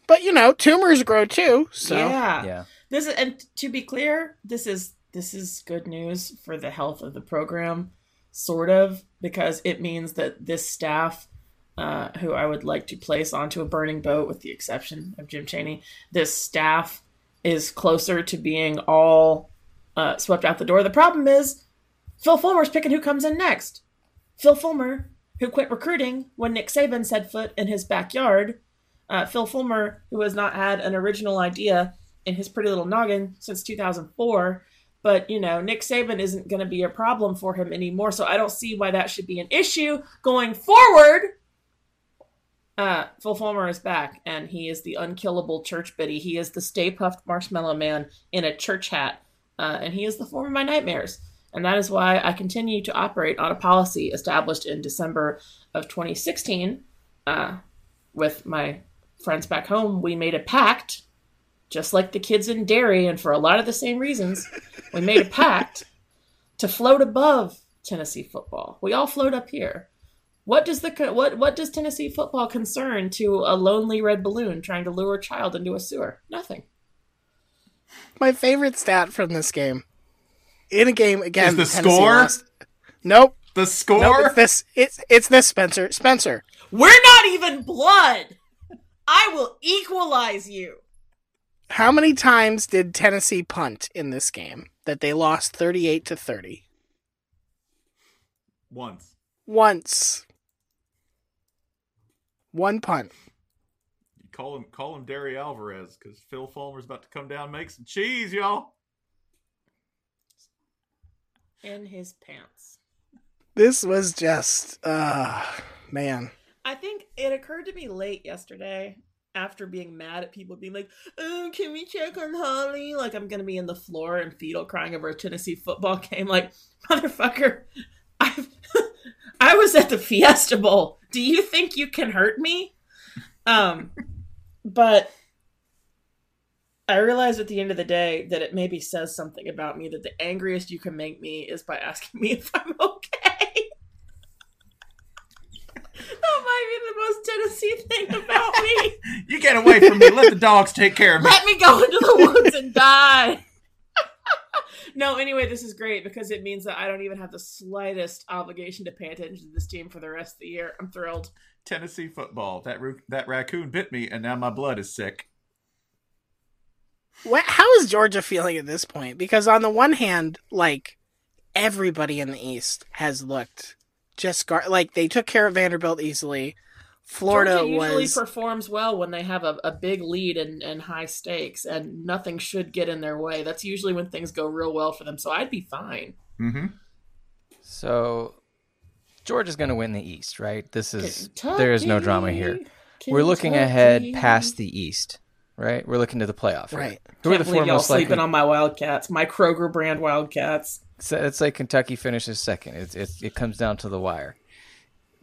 but you know, tumors grow too. So yeah. Yeah. This is, and to be clear, this is this is good news for the health of the program, sort of, because it means that this staff, uh, who I would like to place onto a burning boat, with the exception of Jim Chaney, this staff is closer to being all uh, swept out the door. The problem is Phil Fulmer's picking who comes in next. Phil Fulmer, who quit recruiting when Nick Saban set foot in his backyard. Uh, Phil Fulmer, who has not had an original idea in his pretty little noggin since 2004. But, you know, Nick Saban isn't going to be a problem for him anymore. So I don't see why that should be an issue going forward. Uh, Phil Fulmer is back, and he is the unkillable church biddy. He is the Stay Puft Marshmallow Man in a church hat, uh, and he is the form of my nightmares. And that is why I continue to operate on a policy established in December of 2016 uh, with my friends back home. We made a pact, just like the kids in Derry, and for a lot of the same reasons. We made a pact to float above Tennessee football. We all float up here. What does the what what does Tennessee football concern to a lonely red balloon trying to lure a child into a sewer? Nothing. My favorite stat from this game, in a game again, Is the Tennessee score? lost. Nope. The score? Nope, it's this. It's it's this Spencer. Spencer. We're not even blood. I will equalize you. How many times did Tennessee punt in this game that they lost thirty-eight to thirty? Once. Once. One punt. Call him call him Derry Alvarez because Phil Fulmer's about to come down and make some cheese, y'all. In his pants. This was just, uh, man. I think it occurred to me late yesterday after being mad at people being like, oh, can we check on Holly? Like, I'm going to be in the floor and fetal crying over a Tennessee football game. Like, motherfucker, I've, I was at the Fiesta Bowl. Do you think you can hurt me? Um, but I realized at the end of the day that it maybe says something about me that the angriest you can make me is by asking me if I'm okay. that might be the most Tennessee thing about me. You get away from me. Let the dogs take care of me. Let me go into the woods and die. no, anyway, this is great because it means that I don't even have the slightest obligation to pay attention to this team for the rest of the year. I'm thrilled. Tennessee football. That ru- that raccoon bit me, and now my blood is sick. Wha how is Georgia feeling at this point? Because on the one hand, like everybody in the East has looked just gar- like they took care of Vanderbilt easily. Florida Georgia usually was performs well when they have a, a big lead and, and high stakes, and nothing should get in their way. That's usually when things go real well for them. So I'd be fine. Mm-hmm. So Georgia's going to win the East, right? This is there is no drama here. We're looking ahead past the East, right? We're looking to the playoff, right? Who are Can't the four y'all most likely? sleeping on my Wildcats, my Kroger brand Wildcats. So it's like Kentucky finishes second. It, it, it comes down to the wire.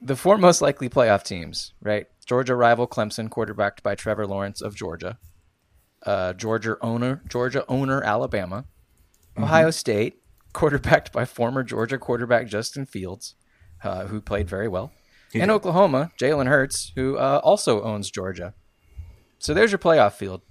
The four most likely playoff teams, right? Georgia rival Clemson, quarterbacked by Trevor Lawrence of Georgia. Uh, Georgia owner, Georgia owner Alabama. Ohio State, quarterbacked by former Georgia quarterback Justin Fields, uh, who played very well. He and did. Oklahoma, Jalen Hurts, who uh, also owns Georgia. So there's your playoff field.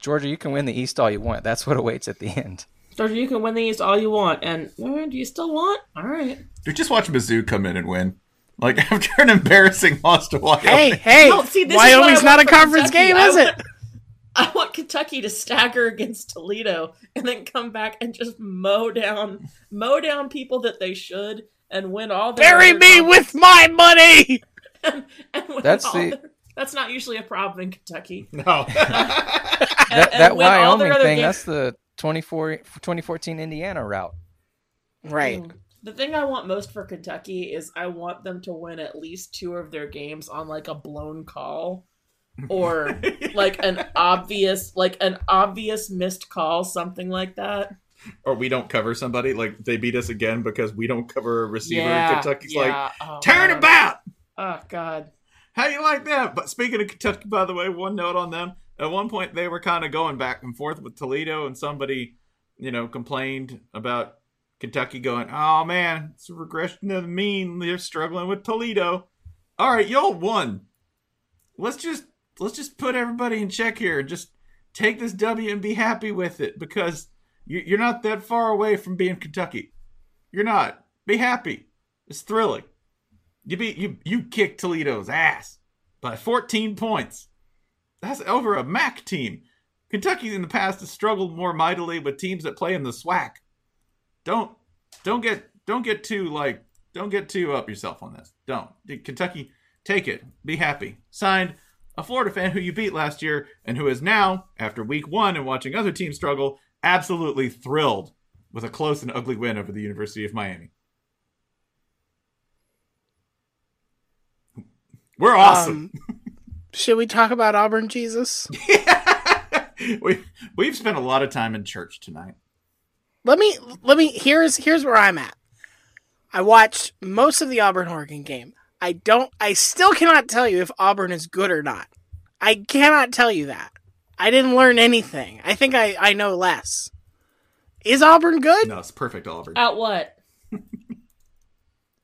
Georgia, you can win the East all you want. That's what awaits at the end. Georgia, you can win the East all you want, and uh, do you still want? All right. Dude, just watch Mizzou come in and win. Like after an embarrassing loss to Wyoming. Hey, hey, No, see, this is what I Wyoming's not a conference Kentucky. game, is it? I want Kentucky to stagger against Toledo and then come back and just mow down, mow down people that they should, and win all. Their Bury me com- with my money. and win That's the- their- that's not usually a problem in Kentucky. No. that, and that win all Wyoming thing, games. that's the 24, 2014 Indiana route. Right. Mm. The thing I want most for Kentucky is I want them to win at least two of their games on like a blown call or like an obvious like an obvious missed call, something like that. or we don't cover somebody like they beat us again because we don't cover a receiver. Yeah, Kentucky's yeah. like, Oh, turn man. about. Oh god. How you like that? But speaking of Kentucky, by the way, one note on them. At one point, they were kind of going back and forth with Toledo, and somebody, you know, complained about Kentucky going, "Oh man, it's a regression to the mean. They're struggling with Toledo." All right, y'all won. Let's just let's just put everybody in check here just take this W and be happy with it because you- you're not that far away from being Kentucky. You're not. Be happy. It's thrilling. You beat you you kicked Toledo's ass by 14 points. That's over a MAC team. Kentucky in the past has struggled more mightily with teams that play in the SWAC. Don't don't get don't get too like don't get too up yourself on this. Don't. Kentucky, take it. Be happy. Signed a Florida fan who you beat last year and who is now, after week one and watching other teams struggle, absolutely thrilled with a close and ugly win over the University of Miami. We're awesome. Um, should we talk about Auburn Jesus? we we've spent a lot of time in church tonight. Let me let me here's here's where I'm at. I watched most of the Auburn Oregon game. I don't I still cannot tell you if Auburn is good or not. I cannot tell you that. I didn't learn anything. I think I, I know less. Is Auburn good? No, it's perfect, Auburn. At what?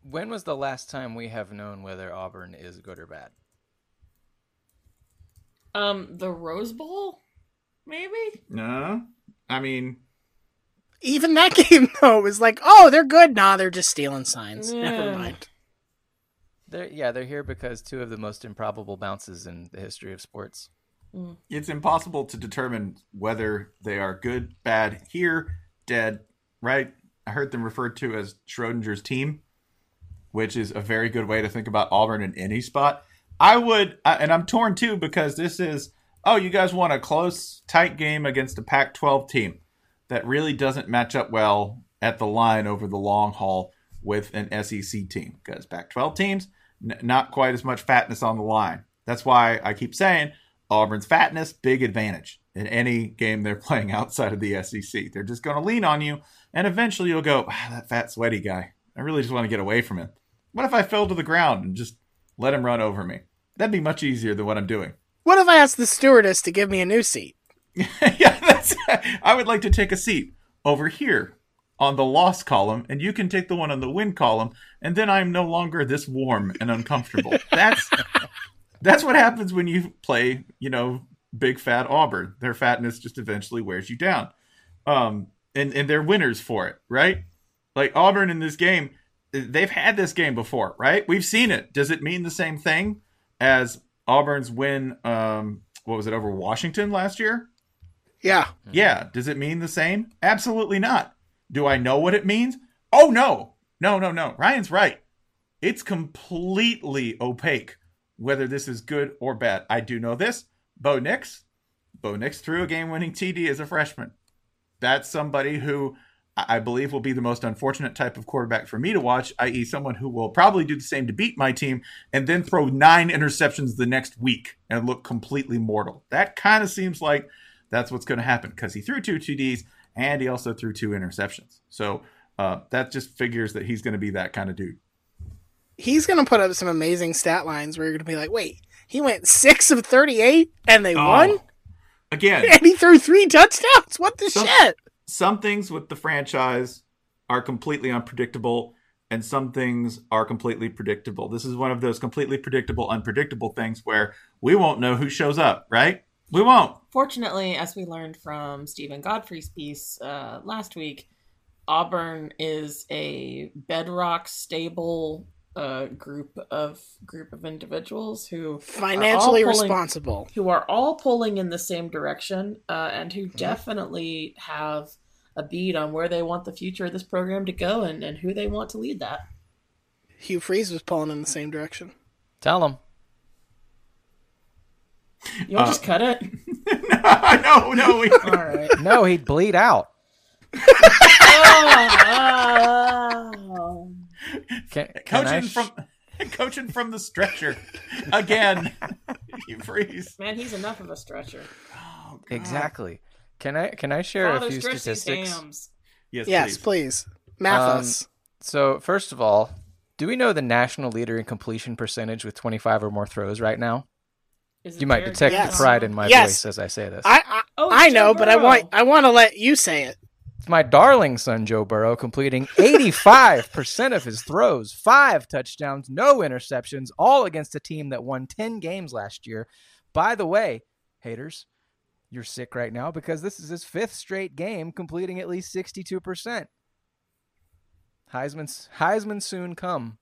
When was the last time we have known whether Auburn is good or bad? Um, the Rose Bowl, maybe. No, I mean, Even that game though was like, oh, they're good. Nah, they're just stealing signs. Never Yeah. mind. They're, yeah, they're here because two of the most improbable bounces in the history of sports. Mm. it's impossible to determine whether they are good, bad, here, dead, right? I heard them referred to as Schrodinger's team, which is a very good way to think about Auburn in any spot. I would, and I'm torn too because this is, oh, you guys want a close, tight game against a Pac 12 team that really doesn't match up well at the line over the long haul with an SEC team because Pac 12 teams, n- not quite as much fatness on the line. That's why I keep saying Auburn's fatness, big advantage in any game they're playing outside of the SEC. They're just going to lean on you, and eventually you'll go, ah, that fat, sweaty guy. I really just want to get away from him. What if I fell to the ground and just let him run over me? That'd be much easier than what I'm doing. What if I asked the stewardess to give me a new seat? yeah. I would like to take a seat over here on the loss column, and you can take the one on the win column, and then I'm no longer this warm and uncomfortable. That's that's what happens when you play, you know, big fat Auburn. Their fatness just eventually wears you down. Um, and and they're winners for it, right? Like Auburn in this game, they've had this game before, right? We've seen it. Does it mean the same thing as Auburn's win? Um, what was it over Washington last year? Yeah. Yeah. Does it mean the same? Absolutely not. Do I know what it means? Oh, no. No, no, no. Ryan's right. It's completely opaque whether this is good or bad. I do know this. Bo Nix. Bo Nix threw a game winning TD as a freshman. That's somebody who I believe will be the most unfortunate type of quarterback for me to watch, i.e., someone who will probably do the same to beat my team and then throw nine interceptions the next week and look completely mortal. That kind of seems like that's what's going to happen because he threw two TDs and he also threw two interceptions. So uh, that just figures that he's going to be that kind of dude. He's gonna put up some amazing stat lines where you're gonna be like, wait, he went six of thirty-eight and they won, Again, and he threw three touchdowns. What the Some- shit? some things with the franchise are completely unpredictable and some things are completely predictable. This is one of those completely predictable, unpredictable things where we won't know who shows up, right? We won't. Fortunately, as we learned from Steven Godfrey's piece uh, last week, Auburn is a bedrock stable uh, group of group of individuals who are Financially all pulling- responsible. who are all pulling in the same direction, uh, and Mm-hmm. who definitely have a bead on where they want the future of this program to go and, and who they want to lead that. Hugh Freeze was pulling in the same direction. Tell them. You want to Uh, just cut it? no, no. We, All right. No, he'd bleed out. Oh. Can, can coaching sh- from coaching from the stretcher again. Hugh Freeze. Man, he's enough of a stretcher. exactly? Can I can I share Father, a few statistics? hams. Yes, Yes, please. Math Um, us. So first of all, do we know the national leader in completion percentage with 25 or more throws right now? Is it You might detect Yes. the pride in my Yes. voice as I say this. I I, Oh, I know, but I want I want to let you say it. It's my darling son Joe Burrow completing 85% of his throws, five touchdowns, no interceptions, all against a team that won 10 games last year. By the way, haters, you're sick right now because this is his fifth straight game completing at least 62%. Heisman's Heisman soon come.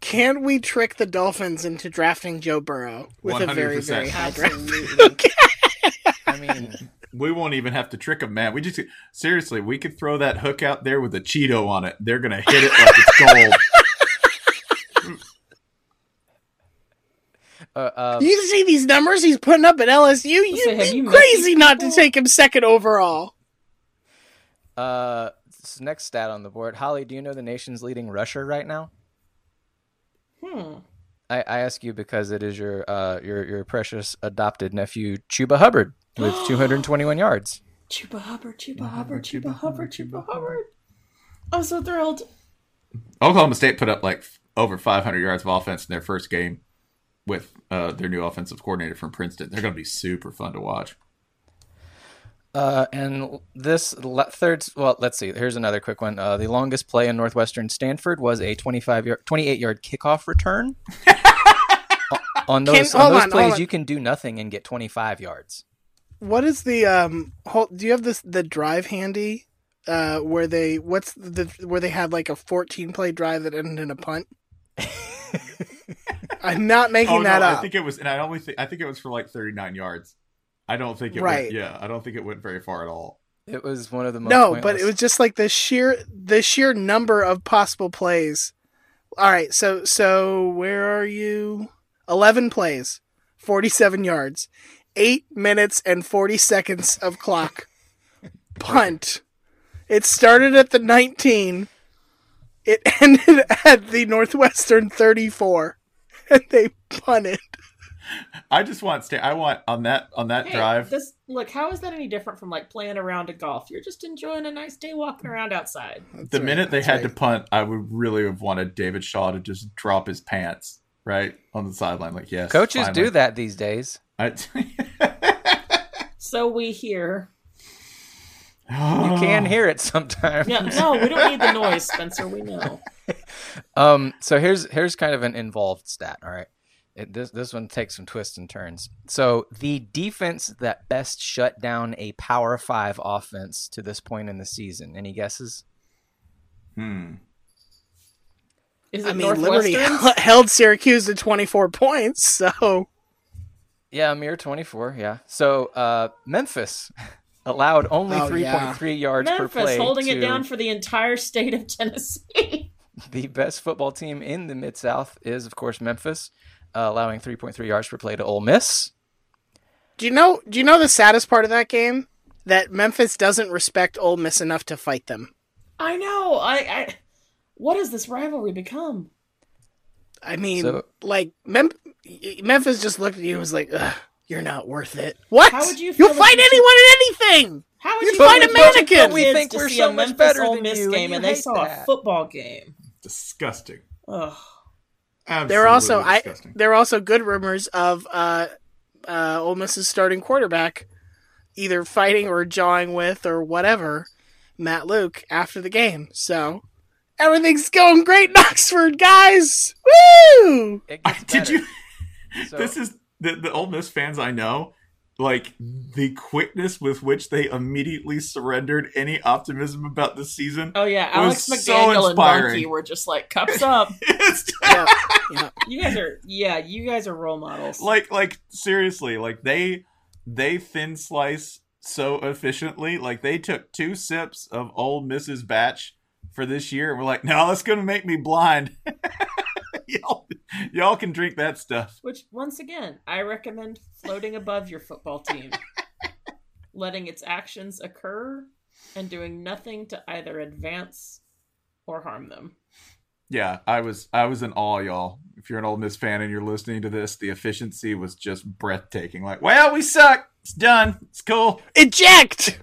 Can we trick the Dolphins into drafting Joe Burrow with a very 100%. very high draft? Absolutely. I mean, We won't even have to trick them, man. We just seriously, we could throw that hook out there with a Cheeto on it. They're gonna hit it like it's gold. uh, um, You see these numbers he's putting up at LSU? You, say, have you'd you be met crazy not to take him second overall. uh, this next stat on the board. Holly, do you know the nation's leading rusher right now? Hmm. I, I ask you because it is your uh your your precious adopted nephew Chuba Hubbard with 221 yards. Chuba Hubbard, Chuba Hubbard, Chuba Hubbard, Chuba Hubbard. I'm so thrilled. Oklahoma State put up like over 500 yards of offense in their first game with uh, their new offensive coordinator from Princeton. They're going to be super fun to watch. Uh, and this le- third, well, let's see. Here's another quick one. Uh, the longest play in Northwestern Stanford was a 25 yard, 28 yard kickoff return. On those, Can- on those on, plays, on. you can do nothing and get 25 yards. What is the um? Hold, do you have this the drive handy? Uh, where they what's the where they had like a 14 play drive that ended in a punt? I'm not making oh, that no, up. I think it was, and I only think I think it was for like 39 yards. I don't think it Right. went. Yeah, I don't think it went very far at all. It was one of the most no, but it was just like the sheer the sheer number of possible plays. All right, so so where are you? Eleven plays, forty-seven yards, eight minutes and forty seconds of clock. Punt. It started at the nineteen. It ended at the Northwestern thirty-four, and they punted. I just want stay. I want on that on that Hey, drive. This look, how is that any different from like playing around a golf? You're just enjoying a nice day walking around outside. the minute they had to punt, I would really have wanted David Shaw to just drop his pants right on the sideline. Like, yes, coaches finally. do that these days. I, So we hear. You can hear it sometimes. No, no, we don't need the noise, Spencer. We know. Um, so here's here's kind of an involved stat. All right, it, this this one takes some twists and turns. So the defense that best shut down a Power Five offense to this point in the season. Any guesses? Hmm. Is it I mean, Liberty held Syracuse to twenty-four points, so Yeah, a mere twenty four. Yeah. So uh, Memphis allowed only three point three yeah. point three yards per Memphis play. holding it down for the entire state of Tennessee. the best football team in the Mid South is, of course, Memphis, uh, allowing three point three yards per play to Ole Miss. Do you know? Do you know the saddest part of that game? That Memphis doesn't respect Ole Miss enough to fight them. I know. I, I. What has this rivalry become? I mean, So- like Mem- Memphis just looked at you and was like, Ugh, "You're not worth it." What? How would you You'll fight you anyone in anything. How would You'd you fight a if you took mannequin. your We think we're so much Memphis better Ole than Miss you, and game you and they saw that. a football game? Disgusting. Ugh. There are also Absolutely I. There are also good rumors of uh, uh, Ole Miss's starting quarterback either fighting or jawing with or whatever Matt Luke after the game. So everything's going great in Oxford, guys. Woo! It I- did you? So- this is the the Ole Miss fans I know. Like the quickness with which they immediately surrendered any optimism about this season. Oh yeah, was Alex so McDaniel and inspiring. Monkey were just like cups up. It's- Yeah, yeah. You guys are yeah, you guys are role models. like like seriously, like they they thin slice so efficiently. Like they took two sips of old Mrs. Batch for this year, and we're like, no, that's gonna make me blind. y'all, y'all can drink that stuff. Which once again, I recommend floating above your football team. letting its actions occur and doing nothing to either advance or harm them. Yeah, I was I was in awe, y'all. If you're an Ole Miss fan and you're listening to this, the efficiency was just breathtaking. Like, well, we suck. It's done. It's cool. Eject!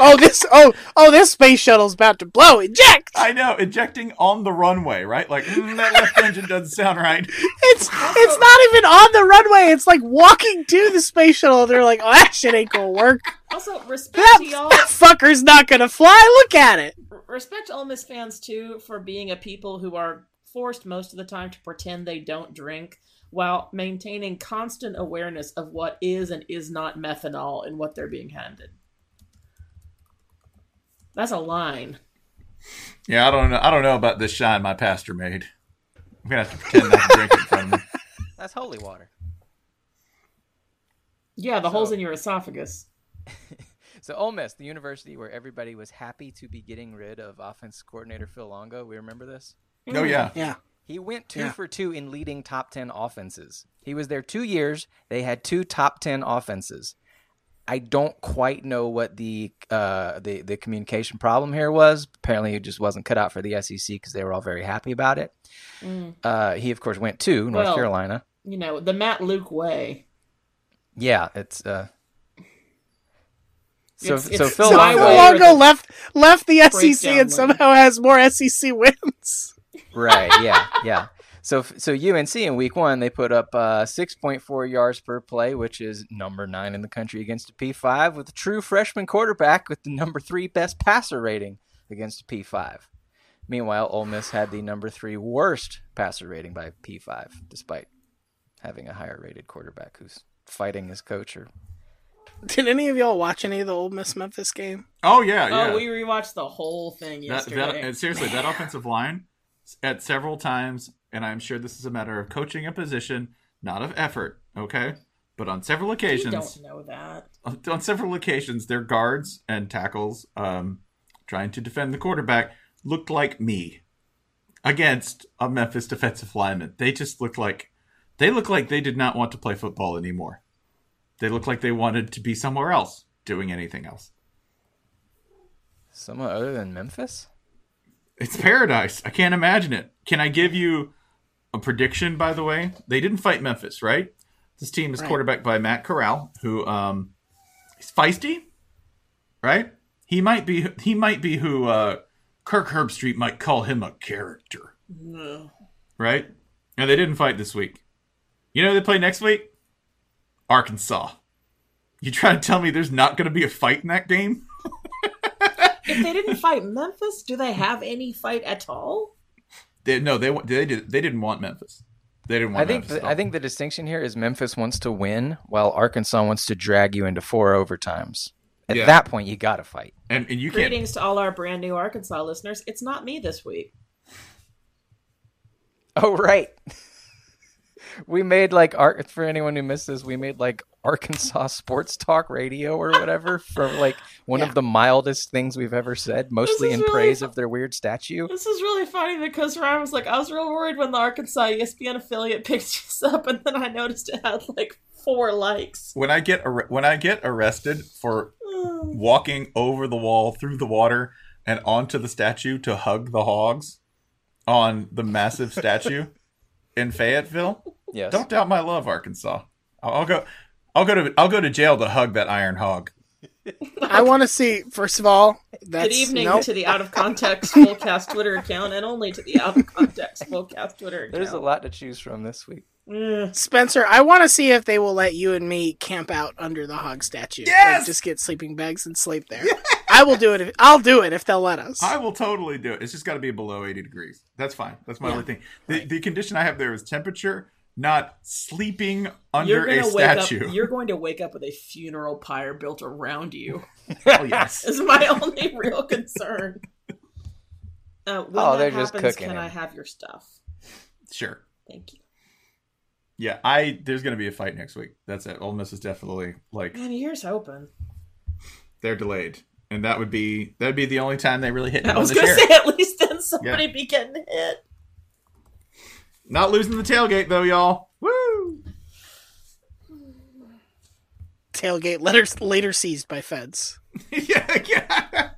oh, this oh oh this space shuttle's about to blow. Eject! I know, ejecting on the runway, right? Like mm, that left engine doesn't sound right. It's it's not even on the runway. It's like walking to the space shuttle. They're like, oh, that shit ain't gonna work. Also, respect That, to y'all. that fucker's not gonna fly. Look at it. respect to Ole Miss fans too for being a people who are forced most of the time to pretend they don't drink while maintaining constant awareness of what is and is not methanol in what they're being handed. That's a line. Yeah, I don't know. I don't know about this shine my pastor made. I'm gonna have to pretend not to drink it in front of me. That's holy water. Yeah, the holes in your esophagus. So Ole Miss, the university where everybody was happy to be getting rid of offense coordinator Phil Longo. We remember this. Oh yeah, Yeah. He went two Yeah. for two in leading top ten offenses. He was there two years. They had two top ten offenses. I don't quite know what the uh, the the communication problem here was. Apparently, it just wasn't cut out for the SEC because they were all very happy about it. Mm. Uh, he, of course, went to North Well- Carolina. You know, the Matt Luke way. Yeah, it's uh. So, It's- so it's Phil my Longo. Longo left left the SEC and somehow has more SEC wins. Right? Yeah, yeah. So, so UNC in week one they put up uh, 6.4 yards per play, which is number nine in the country against a P5, with a true freshman quarterback with the number three best passer rating against a P5. Meanwhile, Ole Miss had the number three worst passer rating by P5, despite having a higher rated quarterback who's fighting his coach or Did any of y'all watch any of the Ole Miss Memphis game? Oh yeah, yeah. Oh, we rewatched the whole thing yesterday. that, and seriously, that offensive line at several times, and I'm sure this is a matter of coaching a position, not of effort. Okay, but on several you occasions, don't know that. on several occasions, their guards and tackles, um, trying to defend the quarterback, looked like me against a Memphis defensive lineman. They just looked like they looked like they did not want to play football anymore. They looked like they wanted to be somewhere else, doing anything else. Somewhere other than Memphis. It's paradise. I can't imagine it. Can I give you a prediction? By the way, they didn't fight Memphis, right? This team is Right. quarterbacked by Matt Corral, who um, he's feisty, right? He might be. He might be who uh, Kirk Herbstreit might call him a character, No. right? And they didn't fight this week. You know who they play next week? Arkansas. You trying to tell me there's not going to be a fight in that game? If they didn't fight Memphis, do they have any fight at all? They, no, they they did. They didn't want Memphis. They didn't want I think Memphis. the. I think the distinction here is Memphis wants to win, while Arkansas wants to drag you into four overtimes. At Yeah. that point, you got to fight. and, and you can't. Greetings to all our brand new Arkansas listeners. It's not me this week. Oh right, we made like art for anyone who missed this. We made like Arkansas sports talk radio or whatever for like one Yeah. of the mildest things we've ever said, mostly in really praise fu- of their weird statue. This is really funny because Ryan was like, I was real worried when the Arkansas ESPN affiliate picked this up, and then I noticed it had like four likes. when I get ar- when I get arrested for walking over the wall through the water and onto the statue to hug the hogs on the massive statue in Fayetteville, Yes. don't doubt my love, Arkansas. I'll, I'll go. I'll go to. I'll go to jail to hug that iron hog. I want to see. First of all, that's Good evening nope. to the Out of Context Fullcast Twitter account, and only to the Out of Context Fullcast Twitter account. There's a lot to choose from this week. Eh. Spencer, I want to see if they will let you and me camp out under the hog statue. Yes! Like, just get sleeping bags and sleep there. I will do it. If, I'll do it if they'll let us. I will totally do it. It's just got to be below eighty degrees. That's fine. That's my Yeah. only thing. The, the condition I have there is temperature, not sleeping under a gonna statue. up. You're going to wake up with a funeral pyre built around you. Hell yes. Is my only real concern. Uh, when Oh, they're just cooking can him. I have your stuff? Sure. Thank you. Yeah, I there's gonna be a fight next week. That's it. Ole Miss is definitely like Man, here's hoping. they're delayed, and that would be that'd be the only time they really hit I was gonna chair. say at least then somebody be getting hit. Not losing the tailgate though, y'all. Woo! Tailgate later later seized by feds. yeah, yeah.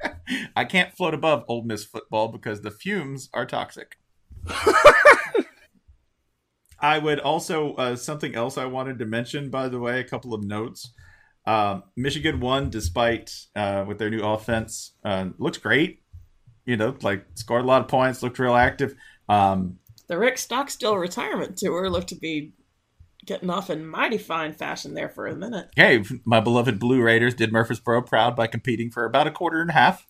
I can't float above Old Miss football because the fumes are toxic. I would also uh, something else I wanted to mention. By the way, a couple of notes. Um, Michigan won despite uh, with their new offense. Uh, looked great. You know, like scored a lot of points. Looked real active. Um, The Rick Stockstill retirement tour looked to be getting off in mighty fine fashion there for a minute. hey, my beloved Blue Raiders did Murfreesboro proud by competing for about a quarter and a half.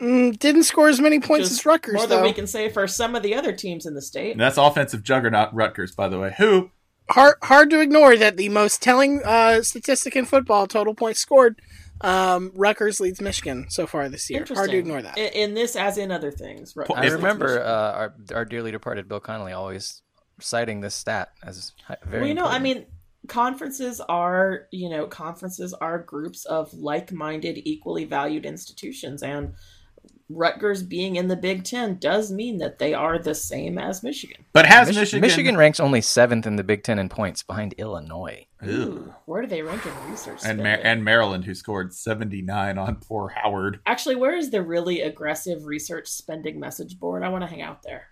Mm, didn't score as many points Just as Rutgers More though. than we can say for some of the other teams in the state. And that's offensive juggernaut Rutgers, by the way. Who Hard hard to ignore that the most telling uh, statistic in football, total points scored, um, Rutgers leads Michigan so far this year. Hard to ignore that. In, in this, as in other things. Ru- I remember uh, our our dearly departed Bill Connelly always citing this stat as very. well, you know, I mean, conferences are, you know, conferences are groups of like-minded, equally valued institutions, and Rutgers being in the Big Ten does mean that they are the same as Michigan. But has Mich- Michigan, Michigan ranks only seventh in the Big Ten in points behind Illinois. Ew. Where do they rank in research? and? Mar- and Maryland, who scored seventy nine on poor Howard. Actually, where is the really aggressive research spending message board? I want to hang out there.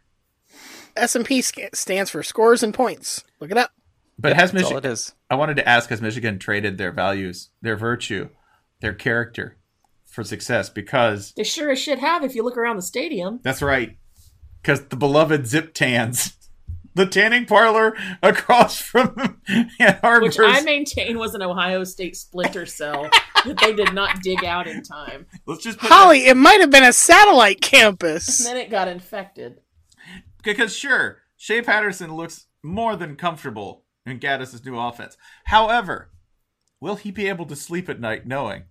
S&P stands for scores and points. Look it up. But has That's all Michigan? it is. I wanted to ask: Has Michigan traded their values, their virtue, their character for success? Because They sure as shit have if you look around the stadium. that's right. Because the beloved Zip Tans, the tanning parlor across from Ann Arbor's. Which I maintain was an Ohio State splinter cell that they did not dig out in time. Let's just put Holly, it might have been a satellite campus. And campus. then it got infected. because sure, Shea Patterson looks more than comfortable in Gattis's new offense. However, will he be able to sleep at night knowing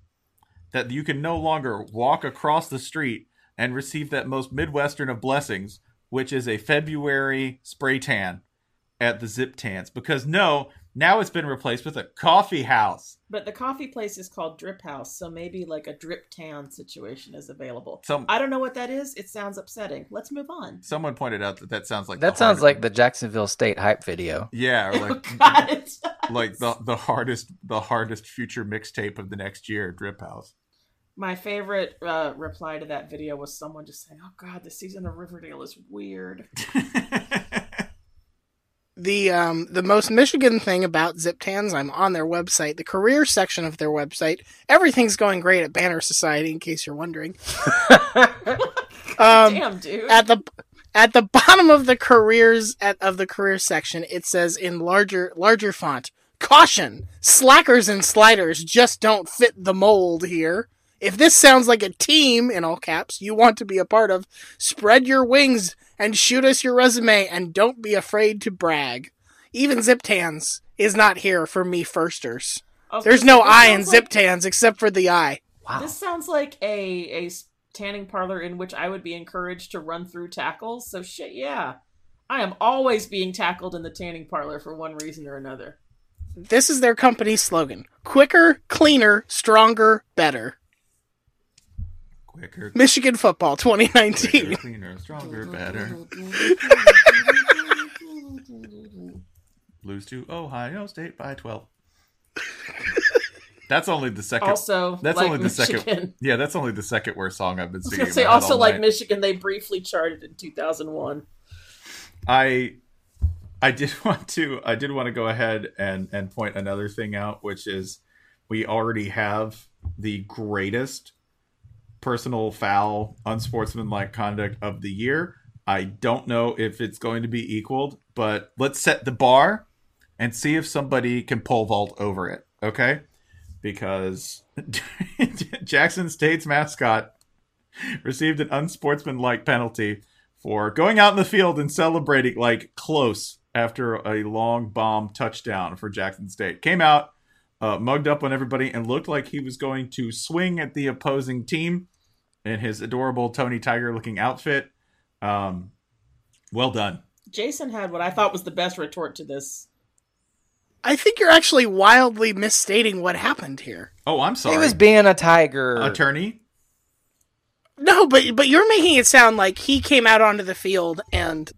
that you can no longer walk across the street and receive that most midwestern of blessings, which is a February spray tan at the Zip Tans? Because no, now it's been replaced with a coffee house. But the coffee place is called Drip House, so maybe like a drip tan situation is available. Some I don't know what that is. It sounds upsetting. Let's move on. someone pointed out that that sounds like That the sounds hard- like the Jacksonville State hype video. yeah, or Oh, like God, like the the hardest the hardest future mixtape of the next year, Drip House. My favorite uh, reply to that video was someone just saying, "Oh God, the season of Riverdale is weird." The um the most Michigan thing about Ziptans, I'm on their website, the career section of their website. Everything's going great at Banner Society, in case you're wondering. um, Damn, dude. at the at the bottom of the careers at, of the career section, it says in larger larger font, "Caution: Slackers and sliders just don't fit the mold here." If this sounds like a team in all caps you want to be a part of, spread your wings and shoot us your resume and don't be afraid to brag. Even Zip Tans is not here for me firsters. Oh, There's no this I in sounds Zip like- Tans except for the I. This sounds like a, a tanning parlor in which I would be encouraged to run through tackles. So shit, yeah. I am always being tackled in the tanning parlor for one reason or another. This is their company's slogan quicker, cleaner, stronger, better. Quicker, Michigan football 2019. quicker, cleaner, stronger, better. Lose to Ohio State by twelve. That's only the second. Also, that's like only the second. Michigan. Yeah, that's only the second worst song I've been I was singing. gonna say also like night. Michigan, they briefly charted in 2001. I I did want to I did want to go ahead and and point another thing out, which is we already have the greatest personal foul unsportsmanlike conduct of the year. I don't know if it's going to be equaled, but let's set the bar and see if somebody can pole vault over it. Okay, because Jackson State's mascot received an unsportsmanlike penalty for going out in the field and celebrating like close after a long bomb touchdown for Jackson State. Came out, uh, mugged up on everybody, and looked like he was going to swing at the opposing team in his adorable Tony Tiger looking outfit. Um, well done. Jason had what I thought was the best retort to this. I think you're actually wildly misstating what happened here. Oh, I'm sorry. He was being a tiger. Attorney? No, but but you're making it sound like he came out onto the field and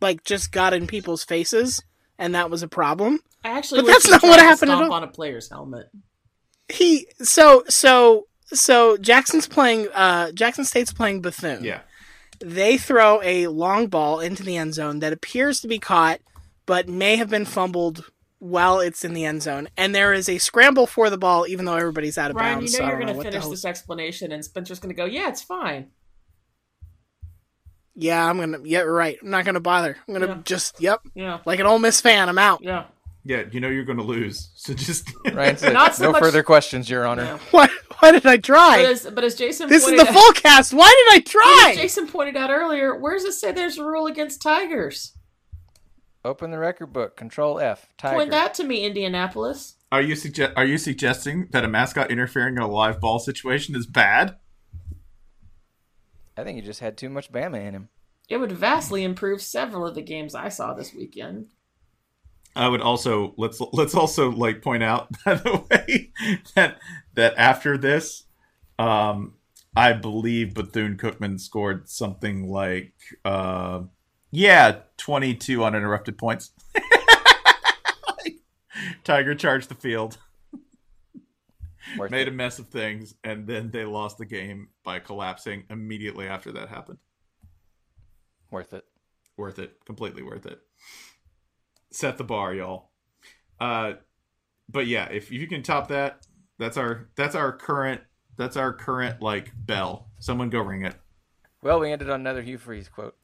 like just got in people's faces and that was a problem. I actually But wish that's he not tried what to happened at stomp all. on a player's helmet. He so so so Jackson's playing uh Jackson State's playing Bethune. Yeah. They throw a long ball into the end zone that appears to be caught but may have been fumbled while it's in the end zone. And there is a scramble for the ball even though everybody's out of Ryan, bounds. you know so you're going to finish this explanation, and Spencer's going to go, "Yeah, it's fine." Yeah, I'm gonna. Yeah, right. I'm not gonna bother. I'm gonna Yeah. just. Yep. Yeah, Like an Ole Miss fan, I'm out. yeah. Yeah, you know you're going to lose. So just. Ryan said, Not so no much- further questions, Your Honor. yeah. Why? Why did I But try? as but as Jason This is pointed the out, full cast. Why did I but try? as Jason pointed out earlier, where does it say there's a rule against tigers? Open the record book. Control F. Tiger. Point that to me, Indianapolis. Are you sugge- Are you suggesting that a mascot interfering in a live ball situation is bad? I think he just had too much Bama in him. It would vastly improve several of the games I saw this weekend. I would also let's let's also like point out by the way that that after this, um, I believe Bethune Cookman scored something like, uh, yeah, 22 uninterrupted points. Tiger charged the field, Worth made it. a mess of things, and then they lost the game by collapsing immediately after that happened. Worth it. Worth it. Completely worth it. Set the bar, y'all. Uh, but yeah, if you can top that, that's our that's our current that's our current like bell. Someone go ring it. Well, we ended on another Hugh Freeze quote.